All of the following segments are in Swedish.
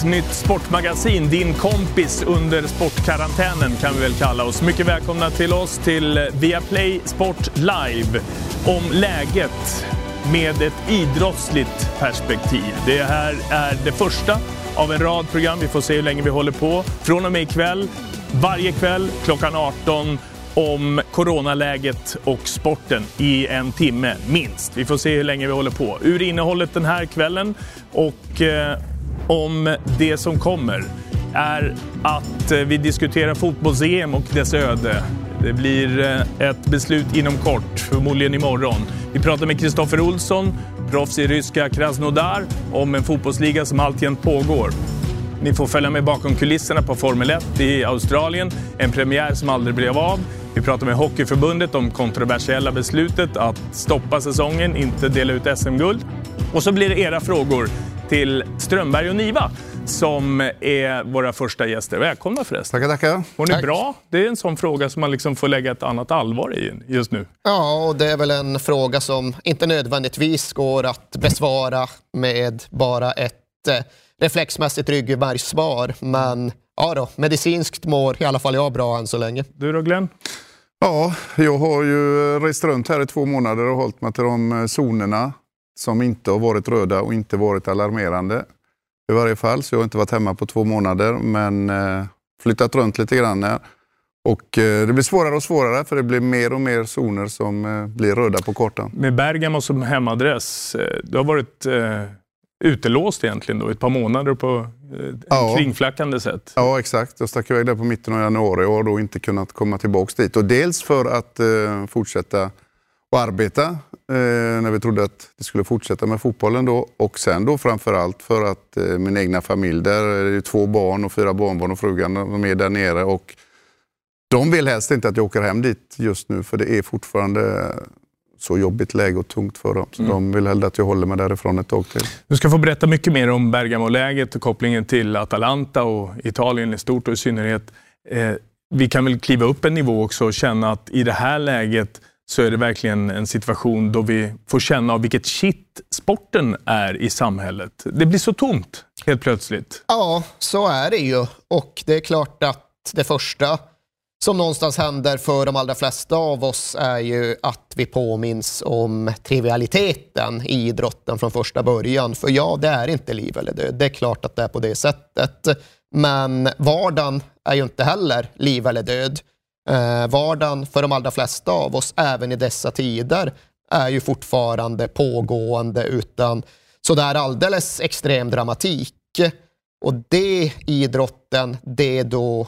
ett nytt sportmagasin. Din kompis under sportkarantänen kan vi väl kalla oss. Mycket välkomna till oss till Viaplay Sport Live om läget med ett idrottsligt perspektiv. Det här är det första av en rad program. Vi får se hur länge vi håller på. Från och med ikväll, varje kväll klockan 18 om coronaläget och sporten i en timme, minst. Vi får se hur länge vi håller på. Ur innehållet den här kvällen och eh, om det som kommer är att eh, vi diskuterar fotbolls-EM och dess öde. Det blir eh, ett beslut inom kort, förmodligen imorgon. Vi pratar med Kristoffer Olsson, proffs i ryska Krasnodar, om en fotbollsliga som alltjämt pågår. Ni får följa med bakom kulisserna på Formel 1 i Australien, en premiär som aldrig blev av. Vi pratar med Hockeyförbundet om kontroversiella beslutet att stoppa säsongen, inte dela ut SM-guld. Och så blir det era frågor till Strömberg och Niva som är våra första gäster. Välkomna förresten. Tackar, tackar. Mår ni Tack. bra? Det är en sån fråga som man liksom får lägga ett annat allvar i just nu. Ja, och det är väl en fråga som inte nödvändigtvis går att besvara med bara ett eh, reflexmässigt ryggmärgssvar. Men ja då, medicinskt mår i alla fall jag bra än så länge. Du då Glenn? Ja, jag har ju rest runt här i två månader och hållit mig till de eh, zonerna som inte har varit röda och inte varit alarmerande. I varje fall, så jag har inte varit hemma på två månader men eh, flyttat runt lite grann. Här. Och eh, det blir svårare och svårare för det blir mer och mer zoner som eh, blir röda på kartan. Med Bergamo som hemadress, du har varit eh, utelåst egentligen då, ett par månader på eh, Ja. kringflackande sätt. Ja, exakt. Jag stack iväg där på mitten av januari och har då inte kunnat komma tillbaka dit. Och dels för att eh, fortsätta att arbeta när vi trodde att det skulle fortsätta med fotbollen då. Och sen då framförallt för att eh, min egna familj, där är det två barn och fyra barnbarn och frugan, de är där nere. Och de vill helst inte att jag åker hem dit just nu för det är fortfarande så jobbigt läge och tungt för dem. Så de vill hellre att jag håller mig därifrån ett tag till. Du ska få berätta mycket mer om Bergamo-läget och kopplingen till Atalanta och Italien i stort och i synnerhet. Eh, vi kan väl kliva upp en nivå också och känna att i det här läget så är det verkligen en situation då vi får känna av vilket kitt sporten är i samhället. Det blir så tomt helt plötsligt. Ja, så är det ju. Och det är klart att det första som någonstans händer för de allra flesta av oss är ju att vi påminns om trivialiteten i idrotten från första början. För ja, det är inte liv eller död. Det är klart att det är på det sättet. Men vardagen är ju inte heller liv eller död. Eh, vardagen för de allra flesta av oss, även i dessa tider, är ju fortfarande pågående utan sådär alldeles extrem dramatik. Och det idrotten, det då,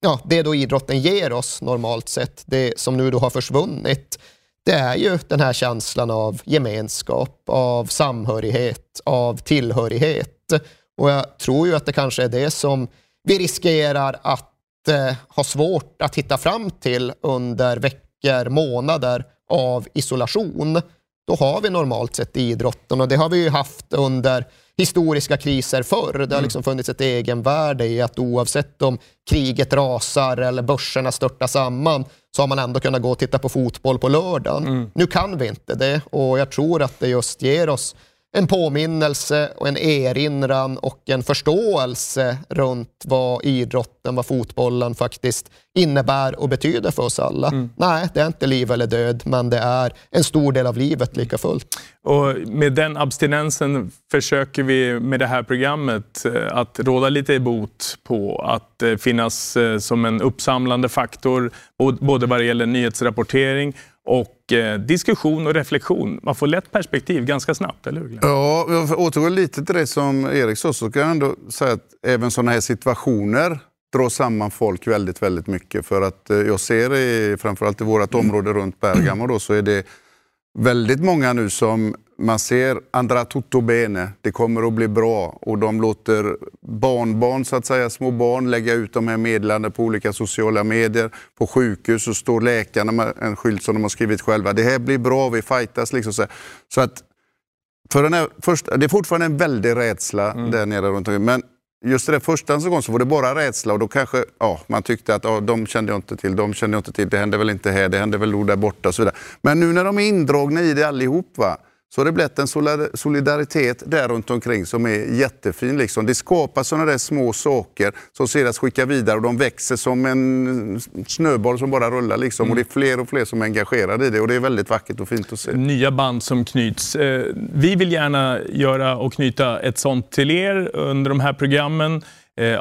ja, det då idrotten ger oss normalt sett, det som nu då har försvunnit, det är ju den här känslan av gemenskap, av samhörighet, av tillhörighet. Och jag tror ju att det kanske är det som vi riskerar att eh, ha svårt att hitta fram till under veckor, månader av isolation. Då har vi normalt sett i idrotten och det har vi ju haft under historiska kriser förr. Det har liksom funnits ett egenvärde i att oavsett om kriget rasar eller börserna störtar samman så har man ändå kunnat gå och titta på fotboll på lördagen. Nu kan vi inte det och jag tror att det just ger oss en påminnelse och en erinran och en förståelse runt vad idrotten, vad fotbollen faktiskt innebär och betyder för oss alla. Nej, det är inte liv eller död, men det är en stor del av livet lika fullt. Och med den abstinensen försöker vi med det här programmet eh, att råda lite bot på att eh, finnas eh, som en uppsamlande faktor både vad det gäller nyhetsrapportering och mycket diskussion och reflektion. Man får lätt perspektiv ganska snabbt, eller hur? Glenn? Ja, jag återgår lite till det som Erik sa, så kan jag ändå säga att även sådana här situationer drar samman folk väldigt, väldigt mycket. För att eh, jag ser i, framförallt i vårt område runt Bergamo då, så är det väldigt många nu som man ser andra tutto bene, det kommer att bli bra. Och de låter barnbarn, så att säga, små barn lägga ut de här meddelanden på olika sociala medier. På sjukhus så står läkarna med en skylt som de har skrivit själva. Det här blir bra, vi fightas liksom. Så, så att för den här första, det är fortfarande en väldig rädsla där nere runt omkring. Men just det där första gången så var det bara rädsla och då kanske ja, man tyckte att ja, de kände jag inte till, de kände jag inte till, det hände väl inte här, det hände väl där borta och så vidare. Men nu när de är indragna i det allihop va, så har det blivit en solidaritet där runt omkring som är jättefin. Liksom. Det skapar sådana där små saker som sedan skicka vidare och de växer som en snöboll som bara rullar. Liksom. Mm. Och det är fler och fler som är engagerade i det och det är väldigt vackert och fint att se. Nya band som knyts. Eh, vi vill gärna göra och knyta ett sånt till er under de här programmen.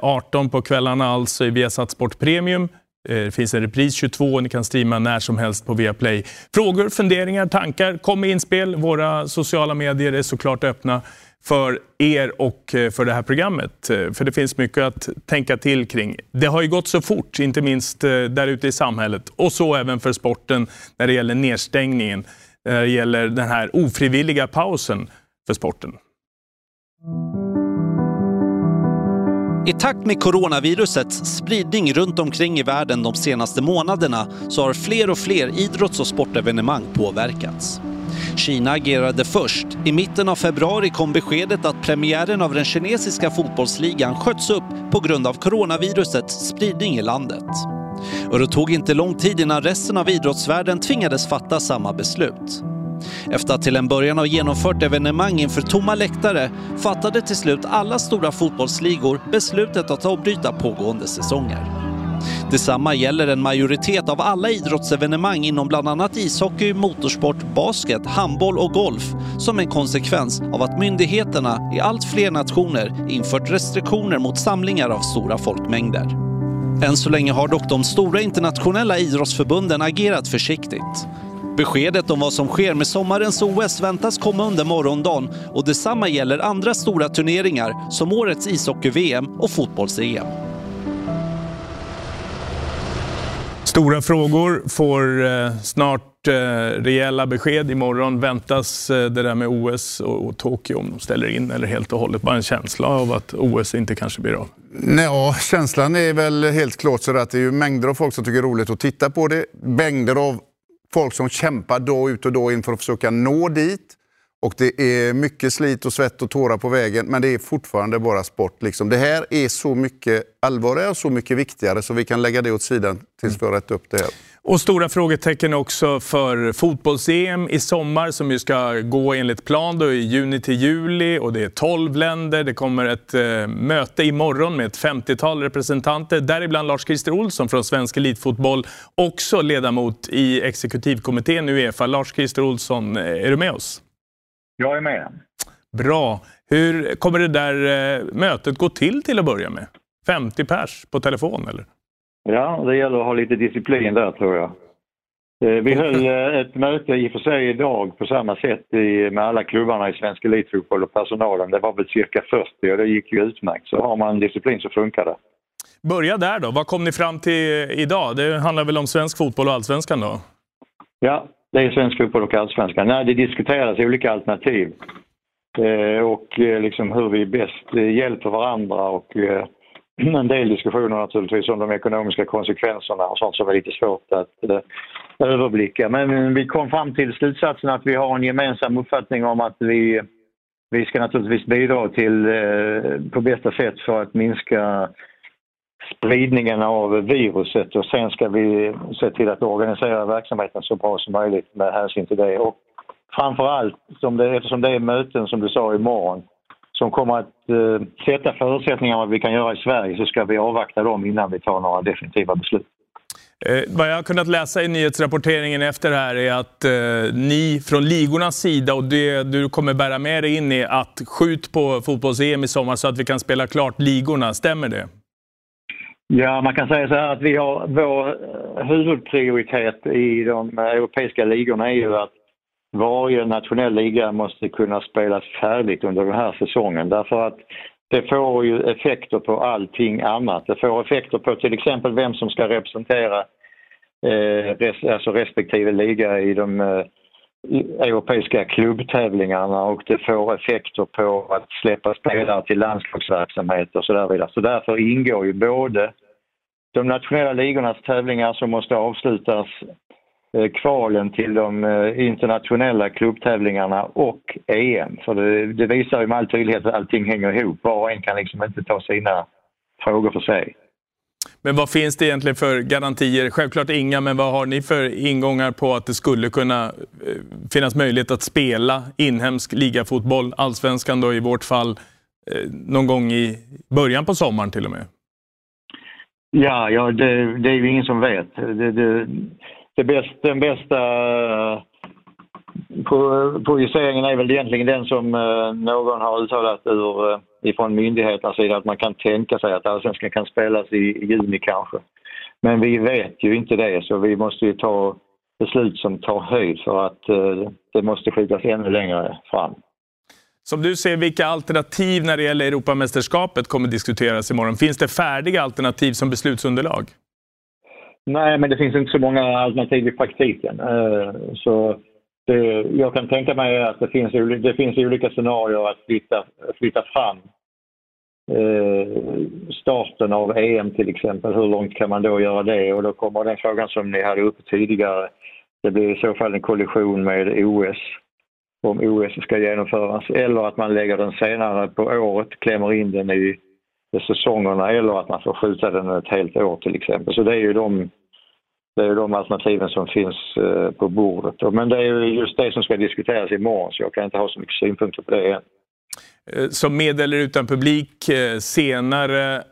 18 eh, på kvällarna alltså i Viasat Sport Premium. Eh, det finns en repris 22 och ni kan streama när som helst på Viaplay. Frågor, funderingar, tankar, kom med inspel. Våra sociala medier är såklart öppna för er och eh, för det här programmet. Eh, för det finns mycket att tänka till kring. Det har ju gått så fort, inte minst där ute i samhället och så även för sporten när det gäller nedstängningen, när det gäller den här ofrivilliga pausen för sporten. I takt med coronavirusets spridning runt omkring i världen de senaste månaderna så har fler och fler idrotts och sportevenemang påverkats. Kina agerade först. I mitten av februari kom beskedet att premiären av den kinesiska fotbollsligan sköts upp på grund av coronavirusets spridning i landet. Och det tog inte lång tid innan resten av idrottsvärlden tvingades fatta samma beslut. Efter att till en början ha genomfört evenemang inför tomma läktare fattade till slut alla stora fotbollsligor beslutet att avbryta pågående säsonger. Detsamma gäller en majoritet av alla idrottsevenemang inom bland annat ishockey, motorsport, basket, handboll och golf som en konsekvens av att myndigheterna i allt fler nationer infört restriktioner mot samlingar av stora folkmängder. Än så länge har dock de stora internationella idrottsförbunden agerat försiktigt. Beskedet om vad som sker med sommarens OS väntas komma under morgondagen och detsamma gäller andra stora turneringar som årets ishockey-VM och fotbolls-EM. Stora frågor får eh, snart eh, rejäla besked. Imorgon väntas eh, det där med OS och, och Tokyo, om de ställer in eller helt och hållet bara en känsla av att OS inte kanske blir av? Ja, känslan är väl helt klart så att det är mängder av folk som tycker det är roligt att titta på det. Mängder av folk som kämpar dag ut och dag in för att försöka nå dit. Och det är mycket slit och svett och tårar på vägen, men det är fortfarande bara sport. Liksom. Det här är så mycket allvarligare och så mycket viktigare så vi kan lägga det åt sidan tills vi har rätt upp det här. Och stora frågetecken också för fotbolls-EM i sommar som ju ska gå enligt plan då i juni till juli och det är 12 länder. Det kommer ett eh, möte imorgon med ett 50-tal representanter, däribland Lars-Christer Olsson från Svensk Elitfotboll, också ledamot i exekutivkommittén i Uefa. Lars-Christer Olsson, eh, är du med oss? Jag är med. Bra. Hur kommer det där eh, mötet gå till till att börja med? 50 pers på telefon eller? Ja, det gäller att ha lite disciplin där tror jag. Eh, vi höll eh, ett möte i och för sig idag på samma sätt med alla klubbarna i svensk elitfotboll och personalen. Det var väl cirka 40 och det gick ju utmärkt. Så har man disciplin så funkar det. Börja där då. Vad kom ni fram till idag? Det handlar väl om svensk fotboll och allsvenskan då? Ja, det är svensk fotboll och allsvenskan. Nej, det diskuteras olika alternativ. Eh, och liksom hur vi bäst hjälper varandra och en del diskussioner naturligtvis om de ekonomiska konsekvenserna och sånt som är lite svårt att eh, överblicka. Men eh, vi kom fram till slutsatsen att vi har en gemensam uppfattning om att vi, vi ska naturligtvis bidra till eh, på bästa sätt för att minska spridningen av viruset och sen ska vi se till att organisera verksamheten så bra som möjligt med hänsyn till det. Och framförallt, som det, eftersom det är möten som du sa imorgon, som kommer att eh, sätta förutsättningar vad vi kan göra i Sverige så ska vi avvakta dem innan vi tar några definitiva beslut. Eh, vad jag har kunnat läsa i nyhetsrapporteringen efter det här är att eh, ni från ligornas sida och det du kommer bära med dig in i att skjut på fotbolls-EM i sommar så att vi kan spela klart ligorna. Stämmer det? Ja, man kan säga så här att vi har vår eh, huvudprioritet i de europeiska ligorna är ju att varje nationell liga måste kunna spelas färdigt under den här säsongen därför att det får ju effekter på allting annat. Det får effekter på till exempel vem som ska representera eh, res, alltså respektive liga i de eh, europeiska klubbtävlingarna och det får effekter på att släppa spelare till landslagsverksamhet och så där vidare. Så därför ingår ju både de nationella ligornas tävlingar som måste avslutas kvalen till de eh, internationella klubbtävlingarna och EM. För det, det visar ju med all tydlighet att allting hänger ihop. Var och en kan liksom inte ta sina frågor för sig. Men vad finns det egentligen för garantier? Självklart inga, men vad har ni för ingångar på att det skulle kunna eh, finnas möjlighet att spela inhemsk ligafotboll, allsvenskan då i vårt fall, eh, någon gång i början på sommaren till och med? Ja, ja det, det är ju ingen som vet. Det, det, det bäst, den bästa eh, projiceringen är väl egentligen den som eh, någon har uttalat ur eh, ifrån myndigheternas sida att man kan tänka sig att allsvenskan kan spelas i juni kanske. Men vi vet ju inte det så vi måste ju ta beslut som tar höjd för att det måste skjutas ännu längre fram. Som du ser, vilka alternativ när det gäller Europamästerskapet kommer diskuteras imorgon? Finns det färdiga alternativ som beslutsunderlag? Nej, men det finns inte så många alternativ i praktiken. Eh, så det, jag kan tänka mig att det finns, det finns olika scenarier att flytta, flytta fram eh, starten av EM till exempel. Hur långt kan man då göra det? Och då kommer den frågan som ni hade uppe tidigare. Det blir i så fall en kollision med OS om OS ska genomföras eller att man lägger den senare på året, klämmer in den i säsongerna eller att man får skjuta den ett helt år till exempel. Så det är ju de det är de alternativen som finns eh, på bordet. Men det är just det som ska diskuteras imorgon så jag kan inte ha så mycket synpunkter på det än. Eh, som med eller utan publik eh, senare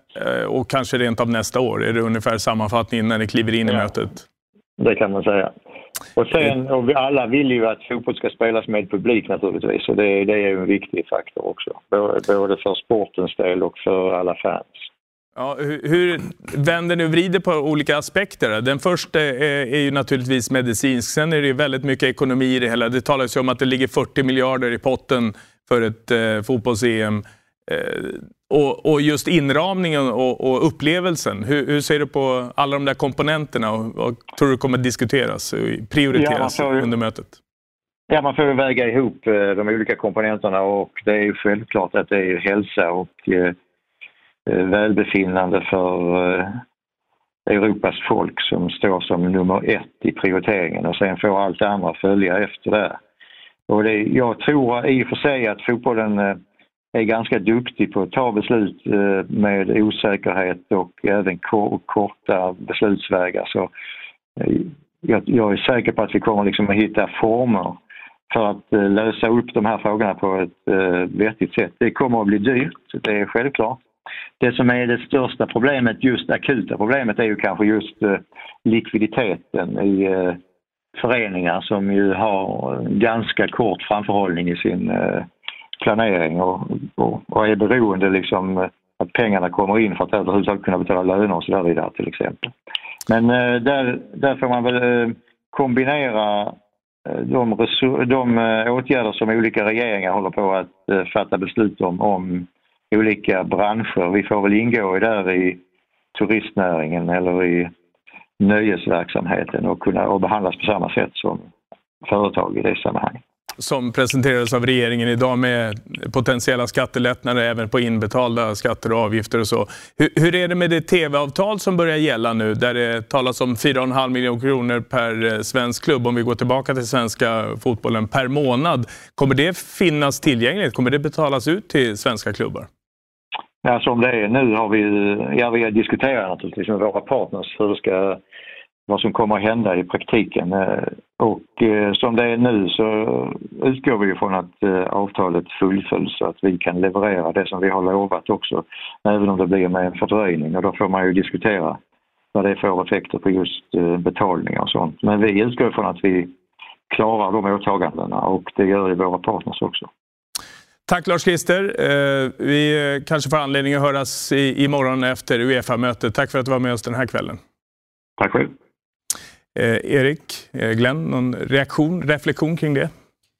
och kanske rent av nästa år? Är det ungefär sammanfattningen när ni kliver in i mötet? Det kan man säga. Och sen, och vi alla vill ju att fotboll ska spelas med publik naturligtvis och det, det är en viktig faktor också. Både för sportens del och för alla fans. Ja, hur, vänder ni och vrider på olika aspekter? Den första är, är, ju naturligtvis medicinsk. Sen är det väldigt mycket ekonomi i det hela. Det talas ju om att det ligger 40 miljarder i potten för ett eh, fotbolls-EM. Eh, och, och, just inramningen och, och upplevelsen. Hur, hur, ser du på alla de där komponenterna? Och, och tror du kommer diskuteras och prioriteras ja, ju, under mötet? Ja, man får ju väga ihop eh, de olika komponenterna och det är ju självklart att det är hälsa och eh, Eh, välbefinnande för eh, Europas folk som står som nummer ett i prioriteringen och sen får allt det andra följa efter det. Och det, jag tror i och för sig att fotbollen eh, är ganska duktig på att ta beslut eh, med osäkerhet och även korta beslutsvägar. Så eh, jag, är säker på att vi kommer liksom att hitta former för att eh, lösa upp de här frågorna på ett vettigt sätt. Det kommer att bli dyrt, det är självklart. Det som är det största problemet, just akuta problemet, är ju kanske just likviditeten i föreningar som ju har ganska kort framförhållning i sin eh, planering och, och, och är beroende liksom eh, att pengarna kommer in för att överhuvudtaget kunna betala löner och så där vidare till exempel. Men eh, där, där får man väl eh, kombinera de, de åtgärder som olika regeringar håller på att fatta beslut om, om olika branscher. Vi får väl ingå i där i turistnäringen eller i nöjesverksamheten och kunna och behandlas på samma sätt som företag i det sammanhanget. Som presenterades av regeringen idag med potentiella skattelättnader även på inbetalda skatter och avgifter och så. Hur, hur är det med det tv-avtal som börjar gälla nu där det talas om 4,5 miljoner kronor per eh, svensk klubb om vi går tillbaka till svenska fotbollen per månad. Kommer det finnas tillgängligt? Kommer det betalas ut till svenska klubbar? Ja, som det är nu har vi, ja, vi har diskuterat naturligtvis med våra partners hur det ska, vad som kommer att hända i praktiken. Eh, och eh, som det är nu så utgår vi från att eh, avtalet fullföljs så att vi kan leverera det som vi har lovat också. Även om det blir med en fördröjning och då får man ju diskutera vad det får effekter på just betalningar och sånt. Men vi utgår från att vi klarar de åtagandena och det gör ju våra partners också. Tack Lars-Christer. Vi kanske får anledning att höras imorgon efter Uefa-mötet. Tack för att du var med oss den här kvällen. Tack själv. Eh, Erik, eh, Glenn, någon reaktion, reflektion kring det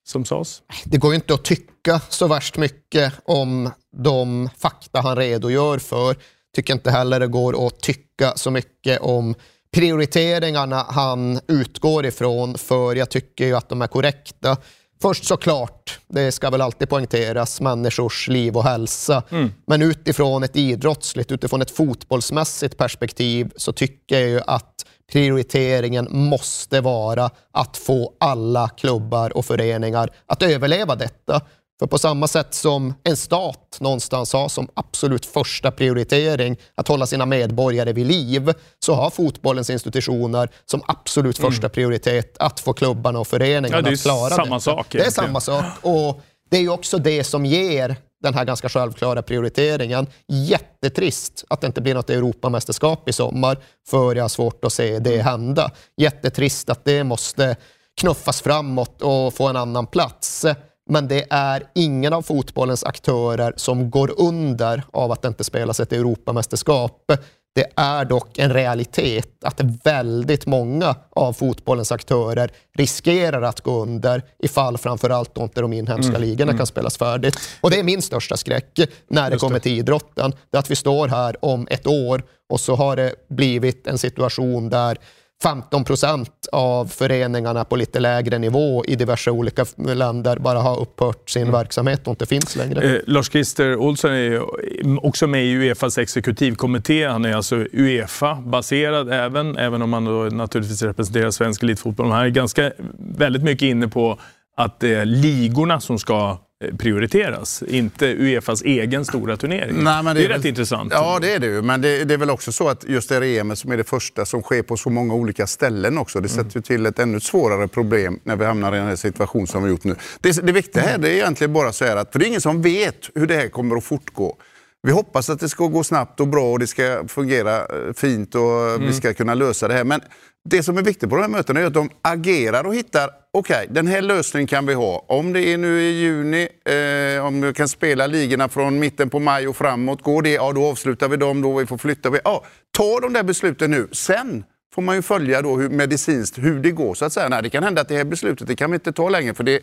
som sades? Det går ju inte att tycka så värst mycket om de fakta han redogör för. Tycker inte heller det går att tycka så mycket om prioriteringarna han utgår ifrån, för jag tycker ju att de är korrekta. Först såklart, det ska väl alltid poängteras, människors liv och hälsa. Mm. Men utifrån ett idrottsligt, utifrån ett fotbollsmässigt perspektiv så tycker jag ju att prioriteringen måste vara att få alla klubbar och föreningar att överleva detta. För på samma sätt som en stat någonstans har som absolut första prioritering att hålla sina medborgare vid liv, så har fotbollens institutioner som absolut mm. första prioritet att få klubbarna och föreningarna ja, att klara samma det. Sak, det är samma sak. Och det är ju också det som ger den här ganska självklara prioriteringen. Jättetrist att det inte blir något Europamästerskap i sommar, för jag har svårt att se det hända. Jättetrist att det måste knuffas framåt och få en annan plats. Men det är ingen av fotbollens aktörer som går under av att det inte spelas ett Europamästerskap. Det är dock en realitet att väldigt många av fotbollens aktörer riskerar att gå under ifall framförallt inte de inhemska mm. ligorna mm. kan spelas färdigt. Och det är min största skräck när det kommer till idrotten. Det är att vi står här om ett år och så har det blivit en situation där 15 procent av föreningarna på lite lägre nivå i diverse olika länder bara har upphört sin mm. verksamhet och inte finns längre. Eh, Lars-Christer Olsson är också med i Uefas exekutivkommitté. Han är alltså Uefa-baserad även, även om han naturligtvis representerar svensk elitfotboll. Han är ganska väldigt mycket inne på att det är ligorna som ska prioriteras, inte Uefas egen stora turnering. Nej, det, det, är, är rätt intressant. Ja, det är det ju. Men det, det, är väl också så att just det EM som är det första som sker på så många olika ställen också. Det sätter ju till ett ännu svårare problem när vi hamnar i den här situationen som vi gjort nu. Det, det viktiga här det är egentligen bara så här att, för det är ingen som vet hur det här kommer att fortgå. Vi hoppas att det ska gå snabbt och bra och det ska fungera eh, fint och mm. vi ska kunna lösa det här. Men det som är viktigt på de här mötena är att de agerar och hittar, okej, okay, den här lösningen kan vi ha. Om det är nu i juni, eh, om vi kan spela ligorna från mitten på maj och framåt, går det, ja då avslutar vi dem, då vi får flytta. Ja, ta de där besluten nu. Sen får man ju följa då hur, medicinskt hur det går. så att säga. Nej, det kan hända att det här beslutet det kan vi inte ta längre för det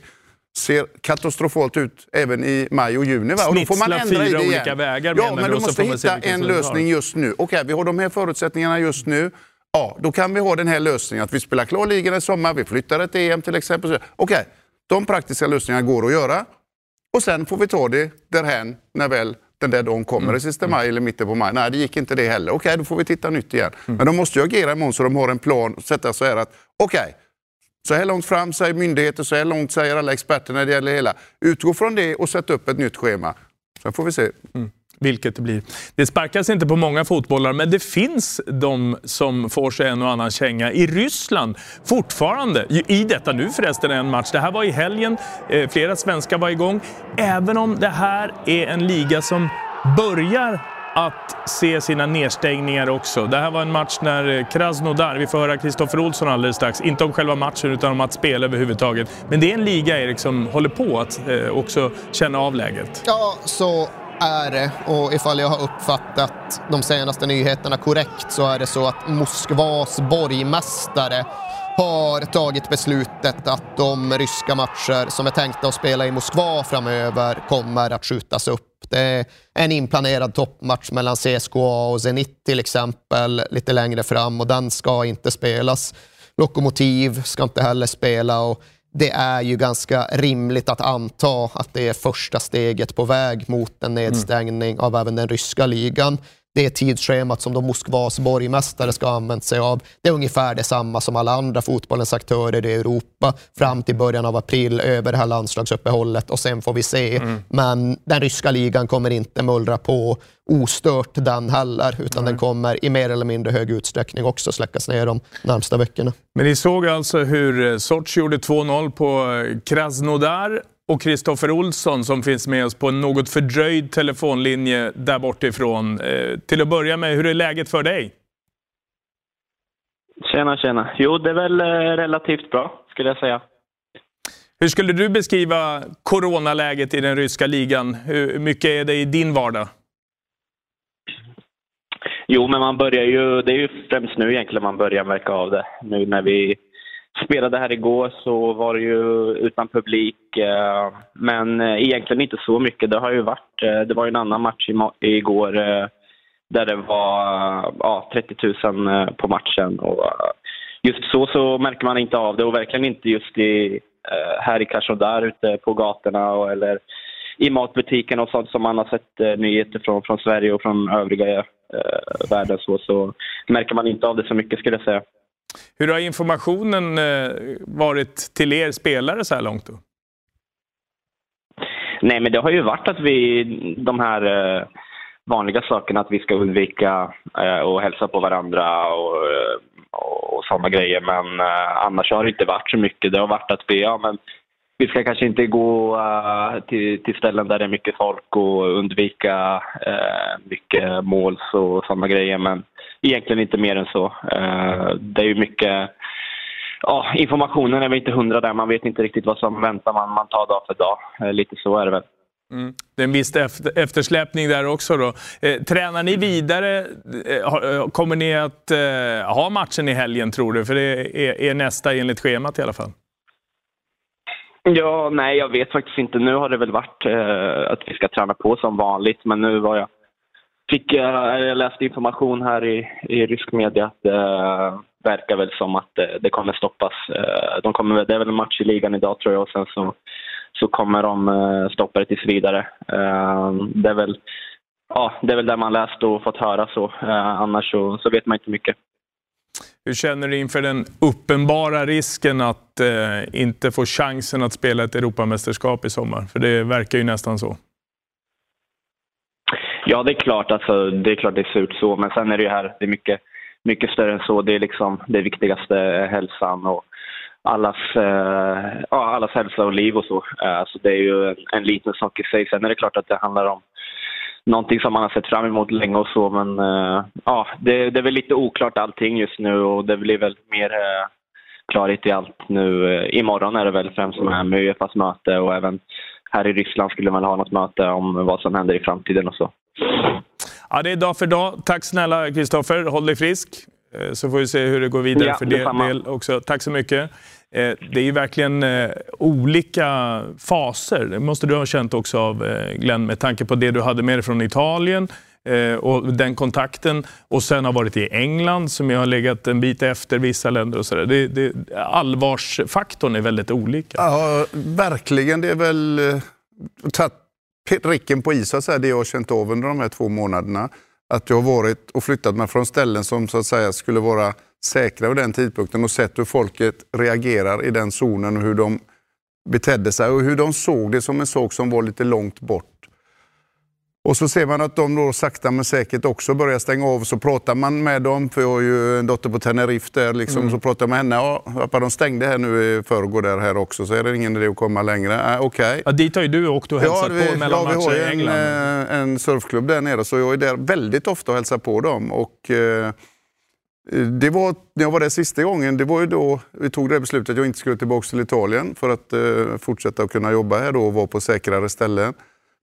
ser katastrofalt ut även i maj och juni. Va? Och då får man ändra fyra i det igen. olika vägar Ja, men du måste hitta en lösning just nu. Okej, okay, vi har de här förutsättningarna just nu. Ja, då kan vi ha den här lösningen att vi spelar klar ligan i sommar, vi flyttar ett EM till exempel. Okej, okay, de praktiska lösningarna går att göra. Och sen får vi ta det därhän när väl den där dagen kommer mm. i sista maj eller mitten på maj. Nej, det gick inte det heller. Okej, okay, då får vi titta nytt igen. Mm. Men de måste ju agera imorgon så de har en plan och sätta så här att okej, okay, så här långt fram säger myndigheter, så här långt säger alla experter när det gäller hela. Utgå från det och sätt upp ett nytt schema. Sen får vi se. Mm. Vilket det blir. Det sparkas inte på många fotbollar, men det finns de som får sig en och annan känga. I Ryssland, fortfarande, i detta nu förresten, en match. Det här var i helgen, eh, flera svenskar var igång. Även om det här är en liga som börjar att se sina nedstängningar också. Det här var en match när eh, Krasnodar, vi får höra Kristoffer Olsson alldeles strax, inte om själva matchen utan om att spela överhuvudtaget. Men det är en liga, Erik, som håller på att eh, också känna av läget. Ja, så är det. Och ifall jag har uppfattat de senaste nyheterna korrekt så är det så att Moskvas borgmästare har tagit beslutet att de ryska matcher som är tänkta att spela i Moskva framöver kommer att skjutas upp. Det är en inplanerad toppmatch mellan CSKA och Zenit till exempel lite längre fram och den ska inte spelas. Lokomotiv ska inte heller spela och det är ju ganska rimligt att anta att det är första steget på väg mot en nedstängning mm. av även den ryska ligan det tidsschemat som de Moskvas borgmästare ska ha använt sig av, det är ungefär detsamma som alla andra fotbollens aktörer i Europa fram till början av april över det här landslagsuppehållet och sen får vi se. Mm. Men den ryska ligan kommer inte mullra på ostört den heller, utan mm. den kommer i mer eller mindre hög utsträckning också släckas ner de närmsta veckorna. Men ni såg alltså hur Sochi gjorde 2-0 på Krasnodar och Kristoffer Olsson som finns med oss på en något fördröjd telefonlinje där bortifrån. Eh, till att börja med, hur är läget för dig? Tjena, tjena. Jo, det är väl eh, relativt bra, skulle jag säga. Hur skulle du beskriva coronaläget i den ryska ligan? Hur mycket är det i din vardag? Jo, men man börjar ju, det är ju främst nu egentligen man börjar märka av det. Nu när vi spelade här igår så var det ju utan publik. Eh, men eh, egentligen inte så mycket. Det har ju varit, eh, det var ju en annan match igår där det var ja, 30 000 på matchen. Och just så så märker man inte av det och verkligen inte just i, här i Krasnodar ute på gatorna eller i matbutiken och sånt som man har sett nyheter från, från Sverige och från övriga världen så, så märker man inte av det så mycket skulle jag säga. Hur har informationen eh, varit till er spelare så här långt? Då? Nej, men det har ju varit att vi, de här eh, vanliga sakerna, att vi ska undvika eh, att och hälsa på varandra och, och, och sådana grejer. Men annars har det inte varit så mycket. Det har varit att vi, ja men vi ska kanske inte gå till, till ställen där det är mycket folk och undvika mycket måls och sådana grejer. Men egentligen inte mer än så. Uh, det är ju mycket... Ja, informationen är väl inte hundra där. Man vet inte riktigt vad som väntar. Man, man tar dag för dag. lite så är det väl. Mm. Det är en viss eftersläpning där också. Då. Eh, tränar ni vidare? Eh, kommer ni att eh, ha matchen i helgen, tror du? För det är, är nästa enligt schemat i alla fall. Ja, nej, jag vet faktiskt inte. Nu har det väl varit eh, att vi ska träna på som vanligt, men nu var jag... Fick, jag, eh, jag läste information här i, i rysk media att det eh, verkar väl som att det, det kommer stoppas. Eh, de kommer, det är väl en match i ligan idag tror jag och sen så, så kommer de eh, stoppa det tills vidare. Eh, det är väl ja, det är väl det man läst och fått höra så. Eh, annars så, så vet man inte mycket. Hur känner du inför den uppenbara risken att eh, inte få chansen att spela ett Europamästerskap i sommar? För det verkar ju nästan så. Ja, det är klart. Alltså, det är klart det ser ut så. Men sen är det ju här, det är mycket, mycket större än så. Det är liksom det viktigaste, eh, hälsan och allas, eh, ja, allas hälsa och liv och så. Eh, så det är ju en, en liten sak i sig. Sen är det klart att det handlar om någonting som man har sett fram emot länge och så. Men eh, ja, det, det, är väl lite oklart allting just nu och det blir väl mer eh, klarhet i allt nu. Eh, imorgon är det väl främst med Uefas möte och även här i Ryssland skulle man ha något möte om vad som händer i framtiden och så. Ja, det är dag för dag. Tack snälla Kristoffer. Håll dig frisk. Så får vi se hur det går vidare ja, för din del också. Tack så mycket. Eh, det är ju verkligen eh, olika faser. Det måste du ha känt också av eh, Glenn, med tanke på det du hade med dig från Italien Eh, och den kontakten och sen har varit i England som jag har legat en bit efter vissa länder och sådär. Det, det, allvarsfaktorn är väldigt olika. Ja, verkligen. Det är väl eh, tagit pricken på is, så det jag har känt av under de här två månaderna. Att jag har varit och flyttat mig från ställen som så att säga skulle vara säkra vid den tidpunkten och sett hur folket reagerar i den zonen och hur de betedde sig och hur de såg det som en sak som var lite långt bort. Och så ser man att de då sakta men säkert också börjar stänga av. Så pratar man med dem, för jag har ju en dotter på Tenerife där, liksom, mm. så pratar man med henne. Ja, pappa, de stängde här nu i förrgår där här också, så är det ingen idé att komma längre. Äh, okay. ja, dit har ju du åkt och hälsat ja, vi, på mellan ja, matcher i England. Vi har en, en surfklubb där nere, så jag är där väldigt ofta och hälsar på dem. Och, eh, det var, när jag var där sista gången, det var ju då vi tog det beslutet att jag inte skulle tillbaka till Italien för att eh, fortsätta att kunna jobba här då och vara på säkrare ställen.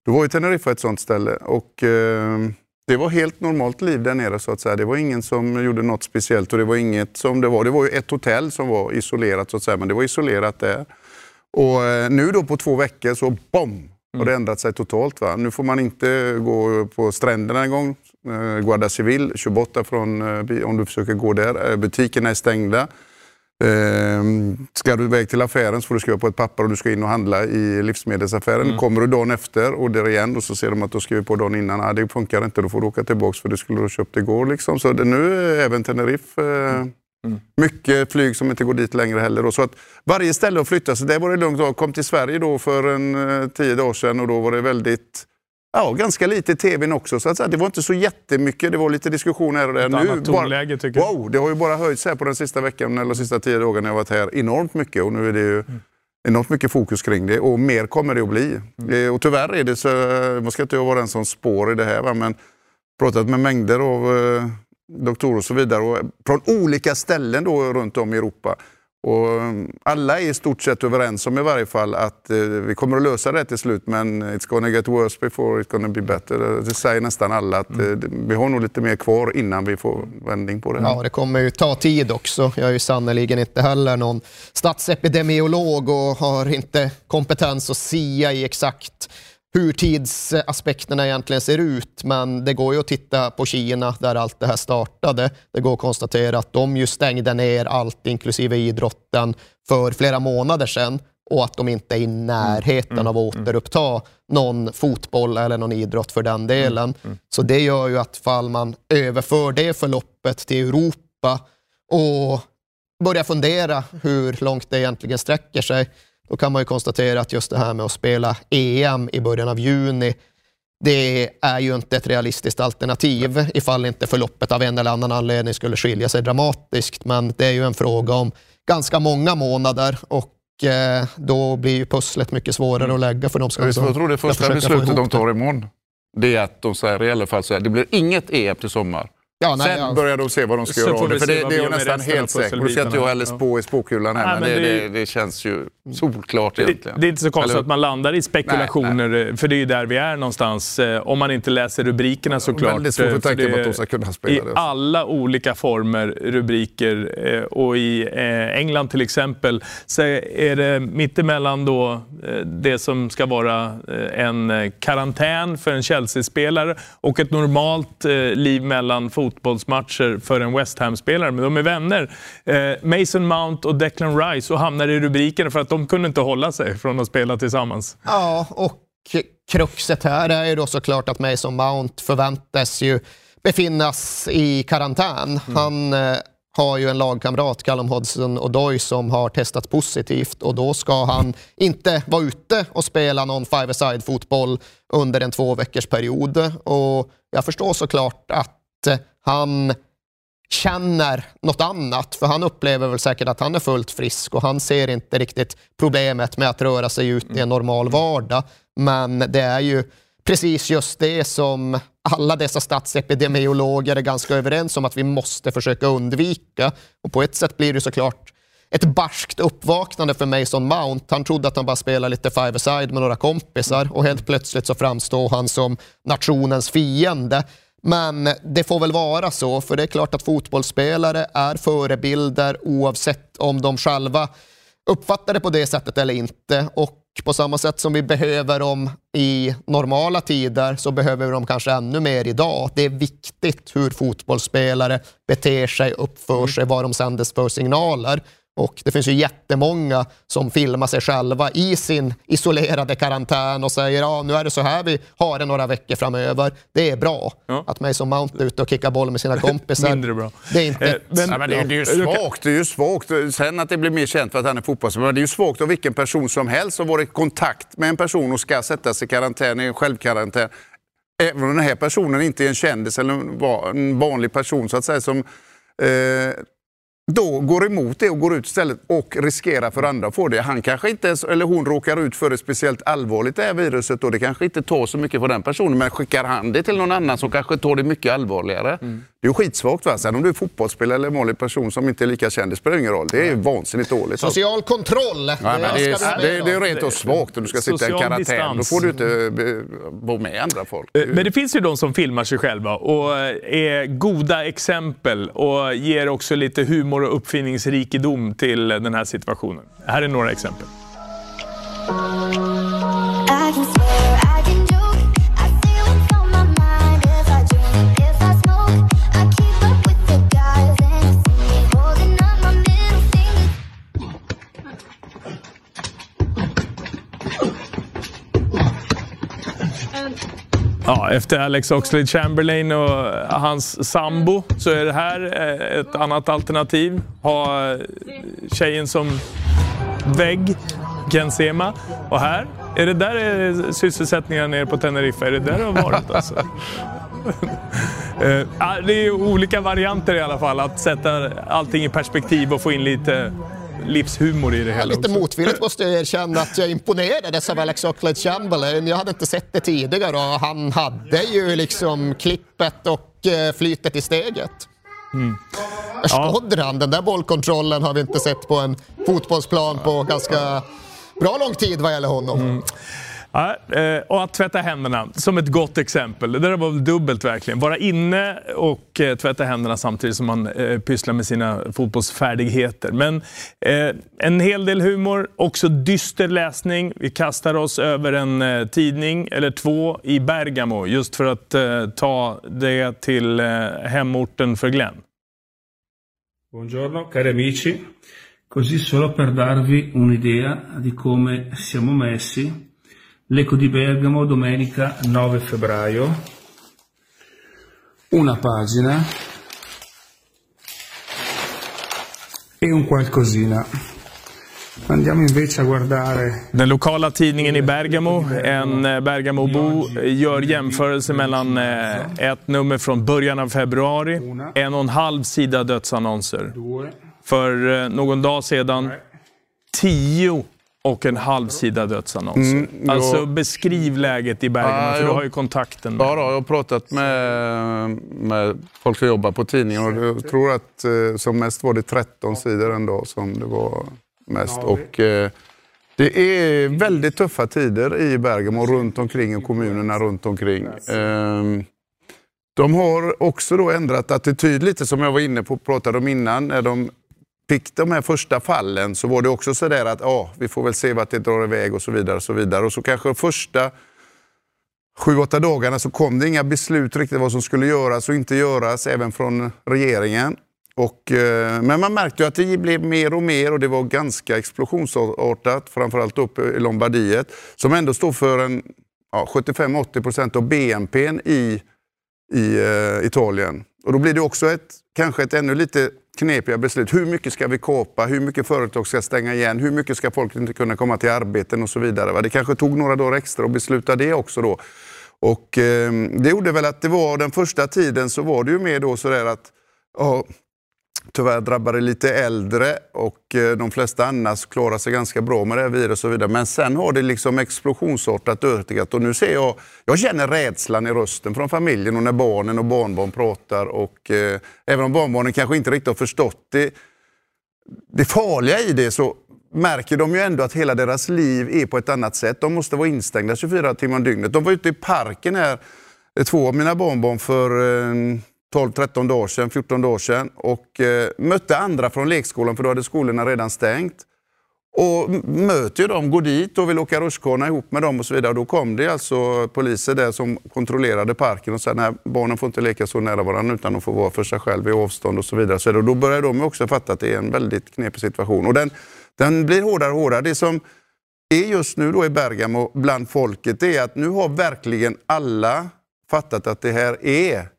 Då var ju Teneriffa ett sånt ställe och eh, det var helt normalt liv där nere så att säga. Det var ingen som gjorde något speciellt och det var inget som det var. Det var ju ett hotell som var isolerat så att säga, men det var isolerat där. Och eh, nu då på två veckor så BOM! har det mm. ändrat sig totalt. Va? Nu får man inte gå på stränderna en gång Eh, Guarda Civil, 28 från, eh, om du försöker gå där. Eh, butikerna är stängda. Ska du iväg till affären så får du skriva på ett papper och du ska in och handla i livsmedelsaffären. Mm. Kommer du dagen efter och där igen och så ser de att du har skrivit på dagen innan. Ah, det funkar inte, då får du åka tillbaka för det skulle du ha köpt igår. Liksom. Så det, nu även Tenerife mm. Mm. Mycket flyg som inte går dit längre heller. Då. Så att varje ställe att flytta, så det var det lugnt. Jag kom till Sverige då för en tio dagar sedan och då var det väldigt Ja, ganska lite i tvn också. Så att säga, det var inte så jättemycket. Det var lite diskussioner här och där. nu, bara, tycker jag. Wow, det har ju bara höjts här på den sista veckan, eller sista tio dagarna jag varit här, enormt mycket. Och nu är det ju mm. enormt mycket fokus kring det. Och mer kommer det att bli. Mm. Och tyvärr är det så, man ska inte vara den som spår i det här, va? men pratat med mängder av eh, doktorer och så vidare. Och från olika ställen då runt om i Europa. Och um, alla är i stort sett överens om i varje fall att eh, vi kommer att lösa det till slut men it's gonna get worse before it's gonna be better. Det säger nästan alla att eh, mm. vi har nog lite mer kvar innan vi får vändning på det. Ja, det kommer ju ta tid också. Jag är ju sannerligen inte heller någon statsepidemiolog och har inte kompetens att sia i exakt hur tidsaspekterna egentligen ser ut, men det går ju att titta på Kina där allt det här startade. Det går att konstatera att de ju stängde ner allt, inklusive idrotten, för flera månader sedan och att de inte är i närheten mm, av att mm, återuppta någon fotboll eller någon idrott för den delen. Mm, mm. Så det gör ju att fall man överför det förloppet till Europa och börjar fundera hur långt det egentligen sträcker sig, då kan man ju konstatera att just det här med att spela EM i början av juni, det är ju inte ett realistiskt alternativ ifall inte förloppet av en eller annan anledning skulle skilja sig dramatiskt. Men det är ju en fråga om ganska många månader och eh, då blir ju pusslet mycket svårare att lägga för de som Jag tror det första beslutet de tar imorgon, det är att de säger i alla fall så här, det blir inget EM till sommar. Ja, nej, Sen ja. börjar de se vad de ska så göra av det. För det, det är jag nästan helt säker. Du ska inte jag heller spå i spåkulan här, nej, men, det, det, det, känns ju solklart egentligen. Det, är inte så konstigt Eller? att man landar i spekulationer, nej, nej. för det är ju där vi är någonstans. Eh, om man inte läser rubrikerna såklart. Väldigt svårt att tänka på att de ska kunna spela I det. I alla olika former, rubriker. Eh, och i eh, England till exempel så är det mittemellan då det som ska vara en karantän för en Chelsea-spelare och ett normalt liv mellan fotbollsmatcher för en West Ham-spelare. Men de är vänner. Mason Mount och Declan Rice och hamnar i rubrikerna för att de kunde inte hålla sig från att spela tillsammans. Ja, och kruxet här är ju då såklart att Mason Mount förväntas ju befinnas i karantän. Mm. Han eh, har ju en lagkamrat, Callum Hodgson Odoi, som har testat positivt och då ska han inte vara ute och spela någon five-a-side-fotboll under en två veckors period. Och jag förstår såklart att han känner något annat. För han upplever väl säkert att han är fullt frisk och han ser inte riktigt problemet med att röra sig ut i en normal vardag. Men det är ju precis just det som alla dessa statsepidemiologer är ganska överens om att vi måste försöka undvika. Och på ett sätt blir det såklart ett barskt uppvaknande för Mason Mount. Han trodde att han bara spelade lite five-a-side med några kompisar och helt plötsligt så framstår han som nationens fiende. Men det får väl vara så, för det är klart att fotbollsspelare är förebilder oavsett om de själva uppfattar det på det sättet eller inte. Och på samma sätt som vi behöver dem i normala tider så behöver vi dem kanske ännu mer idag. Det är viktigt hur fotbollsspelare beter sig, uppför sig, vad de sänder för signaler. Och det finns ju jättemånga som filmar sig själva i sin isolerade karantän och säger ja, nu är det så här vi har det några veckor framöver. Det är bra. Ja. Att Mason Mount är ute och kickar boll med sina kompisar. Mindre bra. Det är inte... Eh, men, ja, men det, är, det är ju svagt. Det är ju svagt. Sen att det blir mer känt för att han är fotbollsspelare. Men det är ju svagt av vilken person som helst som varit i kontakt med en person och ska sätta sig i karantän, i en självkarantän. Även om den här personen inte är en kändis eller en vanlig person så att säga som eh, då går emot det och går ut istället och riskerar för andra att få det. Han kanske inte, eller hon råkar ut för det speciellt allvarligt det här viruset och det kanske inte tar så mycket på den personen. Men skickar han det till någon annan som kanske tar det mycket allvarligare. Mm. Det är ju skitsvagt. Va? Sen om du är fotbollsspelare eller en vanlig person som inte är lika känd, det spelar ingen roll. Det är ju vansinnigt dåligt. Social kontroll. Ja, det, är, det, det är rent och svagt om du ska sitta i karantän. Då får du inte eh, vara med andra folk. Eh, men det finns ju de som filmar sig själva och är goda exempel och ger också lite humor och uppfinningsrikedom till den här situationen. Här är några exempel. Ja, efter Alex Oxlade Chamberlain och hans sambo så är det här eh, ett annat alternativ. Ha eh, tjejen som vägg, Ken Sema. Och här, är det där är sysselsättningen nere på Teneriffa? Är det där det har varit alltså? Eh, det är olika varianter i alla fall, att sätta allting i perspektiv och få in lite livshumor i det hela. Lite motvilligt måste jag erkänna att jag imponerades av Alex Oxlade Chamberlain. Jag hade inte sett det tidigare och han hade ju liksom klippet och eh, flytet i steget. Mm. Skodran, ja. den där bollkontrollen har vi inte sett på en fotbollsplan på ganska bra lång tid vad gäller honom. Mm. Ja, eh, och att tvätta händerna, som ett gott exempel. Det där var väl dubbelt verkligen. Vara inne och eh, tvätta händerna samtidigt som man eh, pysslar med sina fotbollsfärdigheter. Men en hel del humor, också dyster läsning. Vi kastar oss över en tidning eller två i Bergamo just för att ta det till hemorten för Glenn. Buongiorno cari amici, così solo per darvi un'idea di come siamo messi L'Eco di Bergamo, domenica 9 febbraio. Una pagina e un qualcosina. Andiamo invece a guardare Den lokala tidningen i Bergamo, en eh, Bergamobo, gör jämförelse mellan eh, ett nummer från början av februari, en och en halv sida dödsannonser. due, För eh, någon dag sedan, tio och en halv sida dödsannonser. Mm. Alltså beskriv läget i Bergamo, Ja, för du har ju kontakten med Ja, då, jag har pratat med, med folk som jobbar på tidningen och jag tror att eh, som mest var det 13 sidor en dag som det var mest. Och, eh, det är väldigt tuffa tider i Bergamo runt omkring och kommunerna runt omkring. Ehm, de har också då ändrat attityd lite som jag var inne på och pratade om innan. När de fick de här första fallen så var det också sådär att ja, vi får väl se vart det drar iväg och så vidare. Och så vidare. Och så kanske första sju, åtta dagarna så kom det inga beslut riktigt vad som skulle göras och inte göras, även från regeringen. Och, eh, men man märkte ju att det blev mer och mer och det var ganska explosionsartat, framförallt uppe i Lombardiet, som ändå står för en ja, 75-80 procent av BNP i, i uh, Italien. Och då blir det också ett, kanske ett ännu lite knepiga beslut. Hur mycket ska vi kapa? Hur mycket företag ska stänga igen? Hur mycket ska folk inte kunna komma till arbeten och så vidare? Va? Det kanske tog några dagar extra att besluta det också då. Och eh, det gjorde väl att det var den första tiden så var det ju mer då sådär att ja, tyvärr drabbar det lite äldre och eh, de flesta annars klarar sig ganska bra med det här viruset och så vidare. Men sen har det liksom explosionsartat ökat och nu ser jag, jag känner rädslan i rösten från familjen och när barnen och barnbarn pratar och eh, även om barnbarnen kanske inte riktigt har förstått det, det farliga i det så märker de ju ändå att hela deras liv är på ett annat sätt. De måste vara instängda 24 timmar om dygnet. De var ute i parken här, eh, två av mina barnbarn för eh, 12-13 dagar sedan, 14 dagar sedan och eh, mötte andra från lekskolan för då hade skolorna redan stängt. Och möter ju dem, går dit och vill åka rutschkana ihop med dem och så vidare. Och då kom det alltså poliser där som kontrollerade parken och sa att barnen får inte leka så nära varandra utan de får vara för sig själva i avstånd och så vidare. Så då börjar de också fatta att det är en väldigt knepig situation. Och den, den blir hårdare och hårdare. Det som är just nu då i Bergamo bland folket det är att nu har verkligen alla fattat att det här är